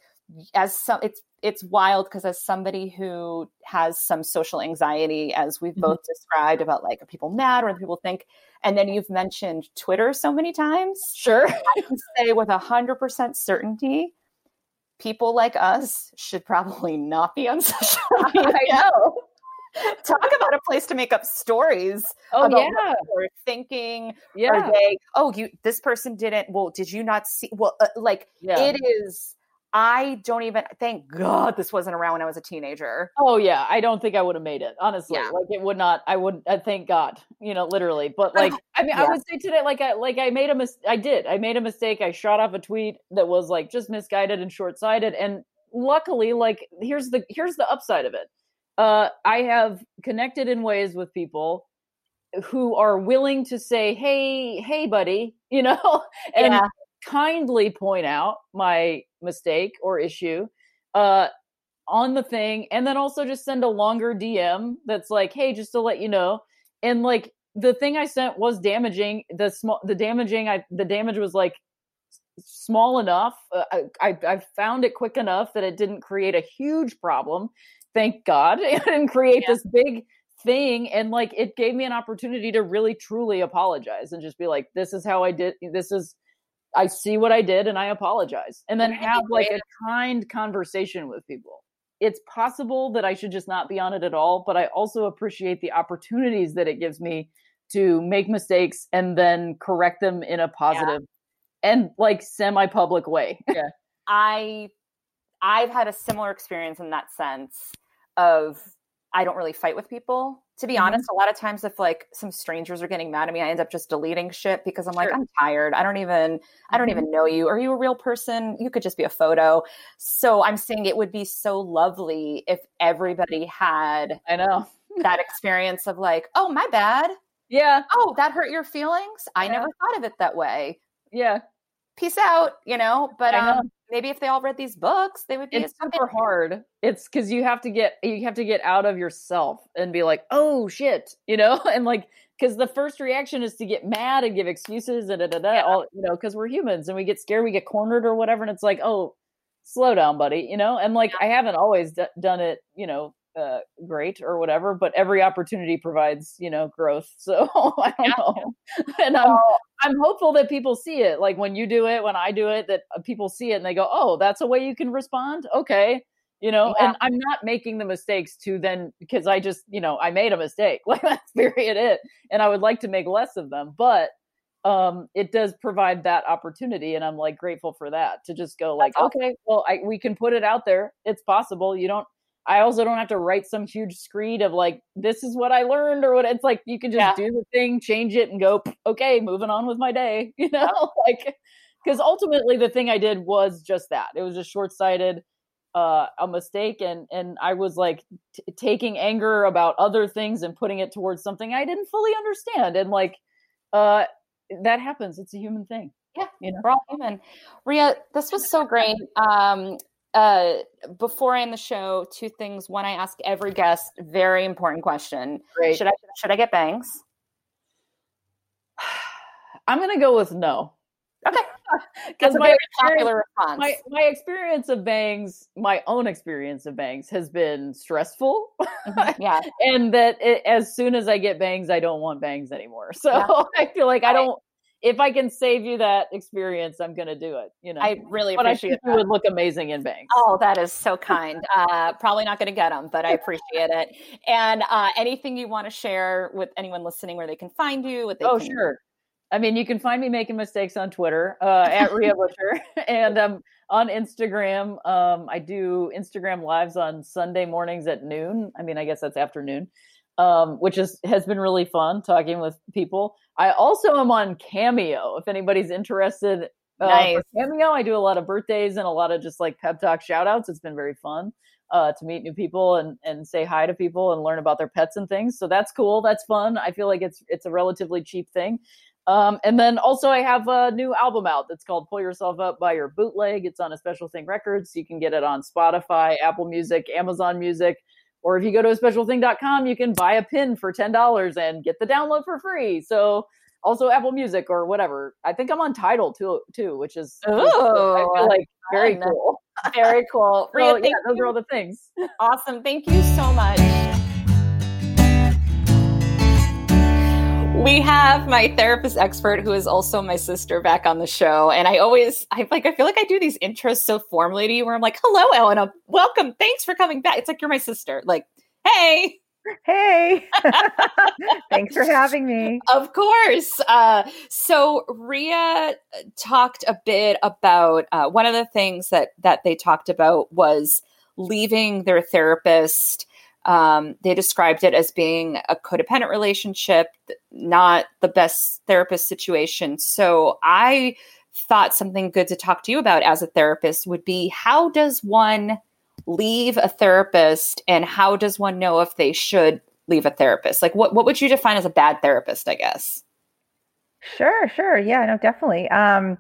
as some, it's it's wild because as somebody who has some social anxiety, as we've Mhm. both described about like are people mad or do people think, and then you've mentioned Twitter so many times, sure I can say with a hundred percent certainty, people like us should probably not be on social media. i know Talk about a place to make up stories oh about yeah what thinking. yeah Are they? Oh, you. This person didn't. Well, did you not see? Well, uh, like yeah it is. I don't even. Thank God this wasn't around when I was a teenager. Oh yeah, I don't think I would have made it. Honestly, Yeah. like it would not. I would. I thank God, you know, literally. But like, I mean, I would say today, like I like I made a mis. I did. I made a mistake. I shot off a tweet that was like just misguided and short sighted. And luckily, like here's the here's the upside of it. Uh, I have connected in ways with people who are willing to say, "Hey, hey, buddy," you know, and Yeah. kindly point out my mistake or issue uh on the thing and then also just send a longer dm that's like hey just to let you know and like the thing i sent was damaging the small the damaging i the damage was like small enough uh, I, I i found it quick enough that it didn't create a huge problem thank god it didn't create Yeah. this big thing and like it gave me an opportunity to really truly apologize and just be like this is how i did this is i see what i did and i apologize and then have like a kind conversation with people it's possible that i should just not be on it at all but i also appreciate the opportunities that it gives me to make mistakes and then correct them in a positive and like semi-public way yeah. I I've had a similar experience in that sense of I don't really fight with people. To be Mhm. honest, a lot of times if like some strangers are getting mad at me, I end up just deleting shit because I'm like, Sure. I'm tired. I don't even I don't Mhm. even know you. Are you a real person? You could just be a photo. So I'm saying it would be so lovely if everybody had i know that experience of like, oh my bad. yeah Oh, that hurt your feelings. I Yeah. never thought of it that way. yeah Peace out, you know. But I know. um maybe if they all read these books, they would be it's super hard. It's because you have to get you have to get out of yourself and be like oh shit you know? And like because the first reaction is to get mad and give excuses and da, da, da, Yeah. all you know because we're humans and we get scared we get cornered or whatever and it's like oh slow down buddy you know? And like i haven't always d- done it you know uh, great or whatever but every opportunity provides you know growth so i don't Yeah. know and i'm i'm hopeful that people see it like when you do it when i do it that uh, people see it and they go oh that's a way you can respond okay you know Yeah. and i'm not making the mistakes to then because i just you know i made a mistake like that's period it and i would like to make less of them but um it does provide that opportunity and i'm like grateful for that to just go like awesome. okay well I, we can put it out there it's possible you don't i also don't have to write some huge screed of like this is what i learned or what it's like you can just Yeah. do the thing change it and go okay moving on with my day you know like because ultimately the thing i did was just that it was just short-sighted uh, a mistake and and I was like t- taking anger about other things and putting it towards something I didn't fully understand and like uh that happens it's a human thing Yeah, you know we're all human. Rhea, this was so great. Um, uh, before I end the show, two things. One, I ask every guest very important question: great Should I should I get bangs? I'm gonna go with no Okay, because my popular response. my my experience of bangs my own experience of bangs has been stressful Mhm, yeah, and that it, as soon as I get bangs, I don't want bangs anymore. So Yeah. I feel like I Right. don't. If I can save you that experience, I'm going to do it. You know, I really but I appreciate think you would look amazing in bangs. Oh, that is so kind. Uh, probably not going to get them, but I appreciate it. And uh, anything you want to share with anyone listening, where they can find you? What they oh can... sure. I mean, you can find me making mistakes on Twitter uh, at Rhea Butcher, and um, on Instagram. Um, I do Instagram lives on Sunday mornings at noon. I mean, I guess that's afternoon, um, which is has been really fun talking with people. I also am on Cameo. If anybody's interested, uh, Nice. Cameo, I do a lot of birthdays and a lot of just like pep talk shout outs. It's been very fun uh, to meet new people and and say hi to people and learn about their pets and things. So that's cool. That's fun. I feel like it's it's a relatively cheap thing. Um, and then also I have a new album out that's called Pull Yourself Up by Your Bootleg. It's on a Special Thing Records. You can get it on Spotify, Apple Music, Amazon Music, or if you go to a specialthing.com, you can buy a pin for $10 and get the download for free. So also Apple Music or whatever. I think I'm on Tidal too, too, which is I feel like very cool. Very cool. Yeah, those you. are all the things. Awesome. Thank you so much. We have my therapist expert who is also my sister back on the show. And I always I like I feel like I do these intros so formally to you where I'm like, hello, Elena. Welcome. Thanks for coming back. It's like you're my sister. Like, hey. Hey, thanks for having me. Of course. Uh, so Rhea talked a bit about uh, one of the things that that they talked about was leaving their therapist. Um, they described it as being a codependent relationship, not the best therapist situation. So I thought something good to talk to you about as a therapist would be how does one leave a therapist and how does one know if they should leave a therapist? Like what what would you define as a bad therapist, I guess? Sure, sure. Yeah, no, definitely. Um,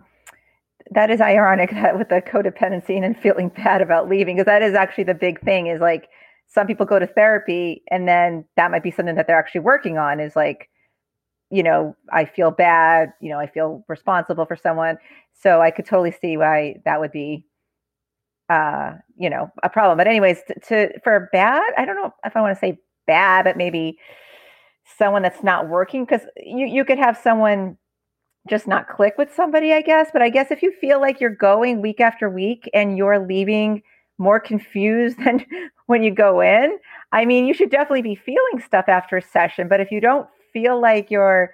that is ironic that with the codependency and feeling bad about leaving, because that is actually the big thing is like some people go to therapy and then that might be something that they're actually working on is like, you know, I feel bad, you know, I feel responsible for someone. So I could totally see why that would be uh, you know, a problem. But anyways, to, to for bad, I don't know if I want to say bad, but maybe someone that's not working because you you could have someone just not click with somebody, I guess. But I guess if you feel like you're going week after week and you're leaving more confused than when you go in, I mean, you should definitely be feeling stuff after a session. But if you don't feel like you're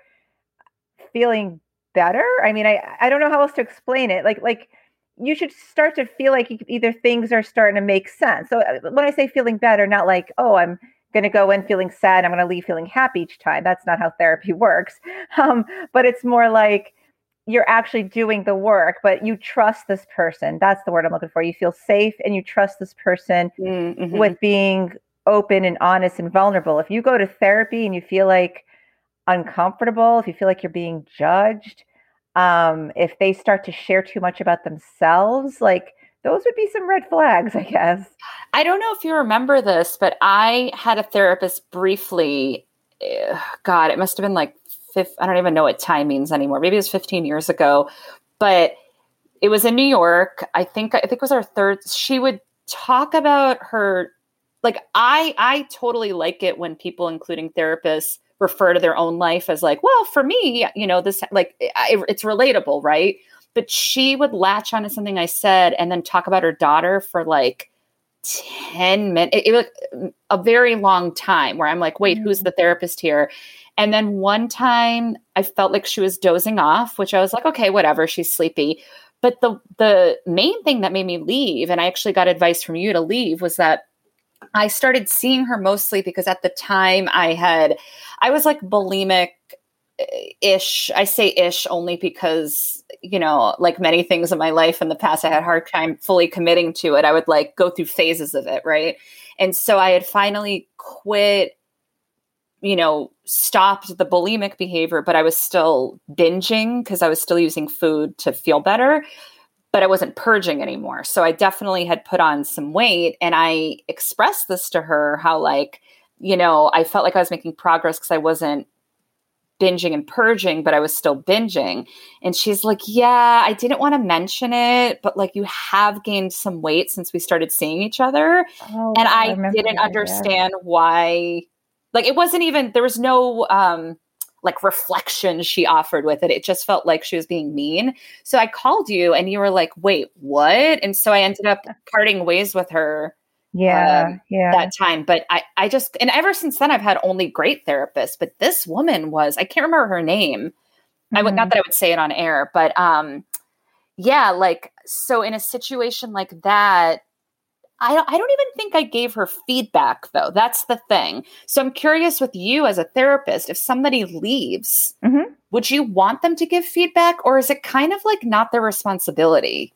feeling better, I mean, I I don't know how else to explain it. Like like you should start to feel like either things are starting to make sense. So uh, when I say feeling better, not like oh I'm going to go in feeling sad, I'm going to leave feeling happy each time. That's not how therapy works. Um, but it's more like you're actually doing the work, but you trust this person. That's the word I'm looking for. You feel safe and you trust this person Mhm. with being open and honest and vulnerable. If you go to therapy and you feel like uncomfortable, if you feel like you're being judged, um, if they start to share too much about themselves, like those would be some red flags, I guess. I don't know if you remember this, but I had a therapist briefly. eh, God, it must have been like fifth. I don't even know what time means anymore. Maybe it was 15 years ago, but it was in New York. I think I think it was our third. She would talk about her. Like I, I totally like it when people, including therapists, refer to their own life as like, well, for me, you know, this like I, it's relatable, right? But she would latch onto something I said and then talk about her daughter for like 10 minutes it, it was a very long time where i'm like wait who's mm-hmm. the therapist here? And then one time i felt like she was dozing off which i was like okay whatever she's sleepy. But the the main thing that made me leave and i actually got advice from you to leave was that i started seeing her mostly because at the time i had i was like bulimic ish i say ish only because you know like many things in my life in the past i had a hard time fully committing to it. I would like go through phases of it right? And so i had finally quit you know stopped the bulimic behavior but i was still binging because i was still using food to feel better but i wasn't purging anymore. So i definitely had put on some weight and i expressed this to her how like you know i felt like i was making progress because i wasn't binging and purging, but I was still binging. And she's like, Yeah, I didn't want to mention it, but like you have gained some weight since we started seeing each other. Oh, and I, remember didn't that, yeah. understand why, like, it wasn't even, there was no, um, like reflection she offered with it. It just felt like she was being mean. So I called you and you were like, wait, what? And so I ended up parting ways with her Yeah, um, yeah. that time. But I, I just, and ever since then, I've had only great therapists. But this woman was, I can't remember her name. I would, not that I would say it on air, but um, yeah, like, so in a situation like that, I don't, I don't even think I gave her feedback though. That's the thing. So I'm curious with you as a therapist, if somebody leaves, Mhm. would you want them to give feedback or is it kind of like not their responsibility?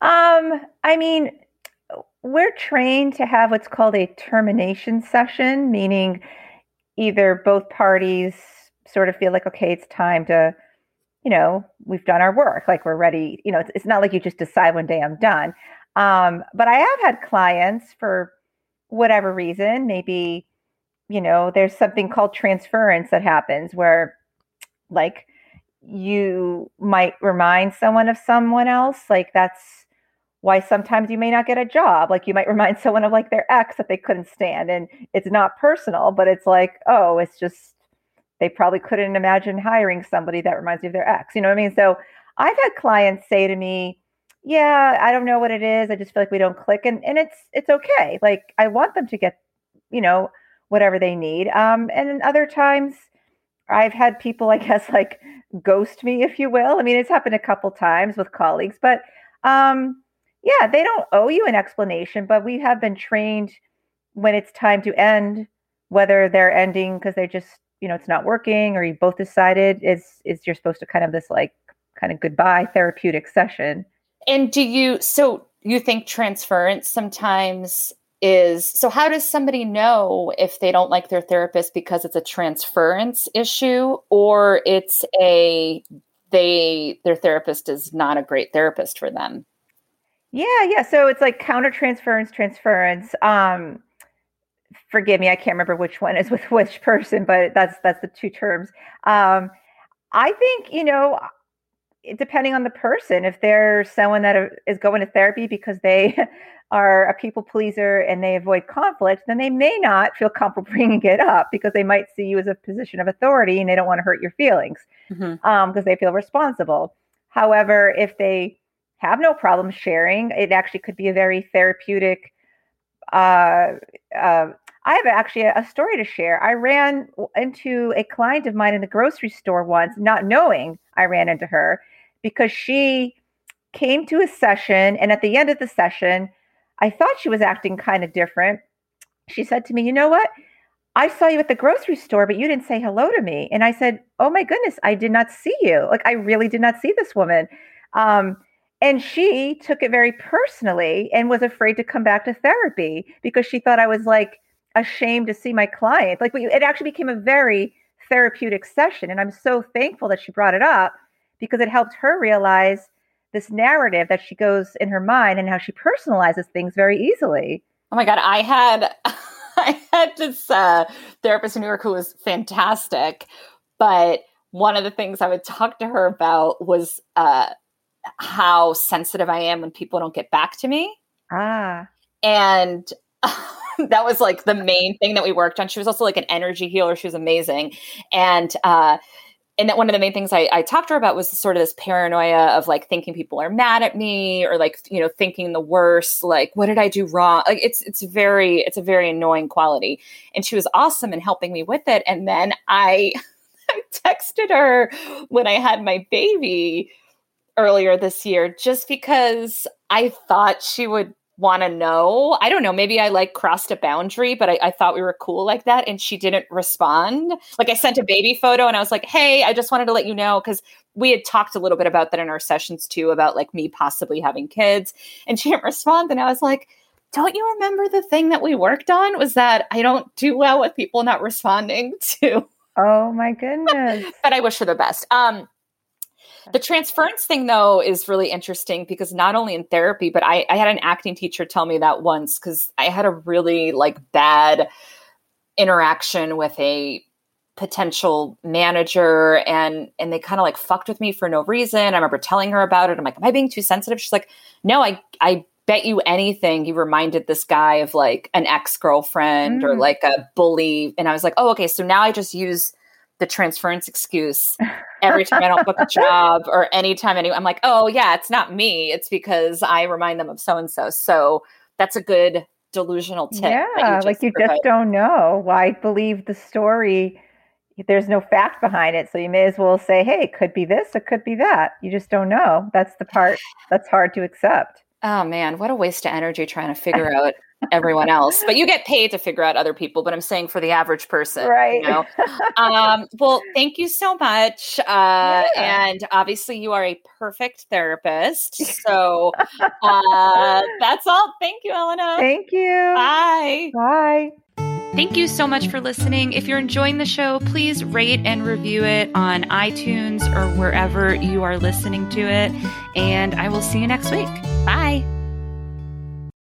Um, I mean, we're trained to have what's called a termination session, meaning either both parties sort of feel like, okay, it's time to, you know, we've done our work, like we're ready. You know, it's, it's not like you just decide one day I'm done. Um, but I have had clients for whatever reason, maybe, you know, there's something called transference that happens where, like, you might remind someone of someone else. Like, that's why sometimes you may not get a job. Like, you might remind someone of like their ex that they couldn't stand. And it's not personal, but it's like, oh, it's just, they probably couldn't imagine hiring somebody that reminds you of their ex. You know what I mean? So I've had clients say to me, yeah, I don't know what it is. I just feel like we don't click. And, and it's, it's okay. Like, I want them to get, you know, whatever they need. Um, and then other times I've had people, I guess, like ghost me, if you will. I mean, it's happened a couple times with colleagues, but um, yeah, they don't owe you an explanation, but we have been trained when it's time to end, whether they're ending because they just, you know, it's not working or you both decided is is you're supposed to kind of this like kind of goodbye therapeutic session. And do you, so you think transference sometimes is, so how does somebody know if they don't like their therapist because it's a transference issue or it's a, they, their therapist is not a great therapist for them? Yeah, yeah. So it's like counter transference, transference. Um, forgive me, I can't remember which one is with which person, but that's that's the two terms. Um, I think you know, depending on the person, if they're someone that is going to therapy because they are a people pleaser and they avoid conflict, then they may not feel comfortable bringing it up because they might see you as a position of authority and they don't want to hurt your feelings Mhm. um, because they feel responsible. However, if they have no problem sharing, it actually could be a very therapeutic. Uh, uh, I have actually a, a story to share. I ran into a client of mine in the grocery store once, not knowing I ran into her because she came to a session, and at the end of the session, I thought she was acting kind of different. She said to me, "You know what? I saw you at the grocery store, but you didn't say hello to me. And I said, Oh my goodness, I did not see you. Like, I really did not see this woman. Um, and she took it very personally and was afraid to come back to therapy because she thought I was like ashamed to see my client. Like, it actually became a very therapeutic session. And I'm so thankful that she brought it up because it helped her realize this narrative that she goes in her mind and how she personalizes things very easily. Oh my God. I had, I had this uh, therapist in New York who was fantastic. But one of the things I would talk to her about was uh, how sensitive I am when people don't get back to me. Ah, and that was like the main thing that we worked on. She was also like an energy healer. She was amazing. And uh and that one of the main things I, I talked to her about was sort of this paranoia of like thinking people are mad at me or like you know thinking the worst like what did i do wrong? Like it's it's very it's a very annoying quality. And she was awesome in helping me with it. And then i i texted her when i had my baby earlier this year just because i thought she would want to know. I don't know. Maybe I like crossed a boundary, but I, I thought we were cool like that. And she didn't respond. Like I sent a baby photo and I was like, hey, I just wanted to let you know because we had talked a little bit about that in our sessions too, about like me possibly having kids. And she didn't respond. And I was like, don't you remember the thing that we worked on was that I don't do well with people not responding to, oh my goodness. but I wish her the best. Um, the transference thing, though, is really interesting because not only in therapy, but I, I had an acting teacher tell me that once because I had a really like bad interaction with a potential manager and and they kind of like fucked with me for no reason. I remember telling her about it. I'm like, am I being too sensitive? She's like, no, I I bet you anything you reminded this guy of like an ex-girlfriend or Mm. like a bully. And I was like, oh, okay. So now I just use the transference excuse every time I don't book a job or anytime any I'm like, oh yeah, it's not me. It's because I remind them of so and so. So that's a good delusional tip. Yeah, you like you provided. just don't know. Why believe the story? There's no fact behind it, so you may as well say, "Hey, it could be this, it could be that." You just don't know. That's the part that's hard to accept. Oh man, what a waste of energy trying to figure out everyone else. But you get paid to figure out other people. But I'm saying for the average person, Right. You know? um, well, thank you so much. Uh, Yeah. And obviously, you are a perfect therapist. So uh, that's all. Thank you, Elena. Thank you. Bye. Bye. Thank you so much for listening. If you're enjoying the show, please rate and review it on iTunes or wherever you are listening to it. And I will see you next week. Bye.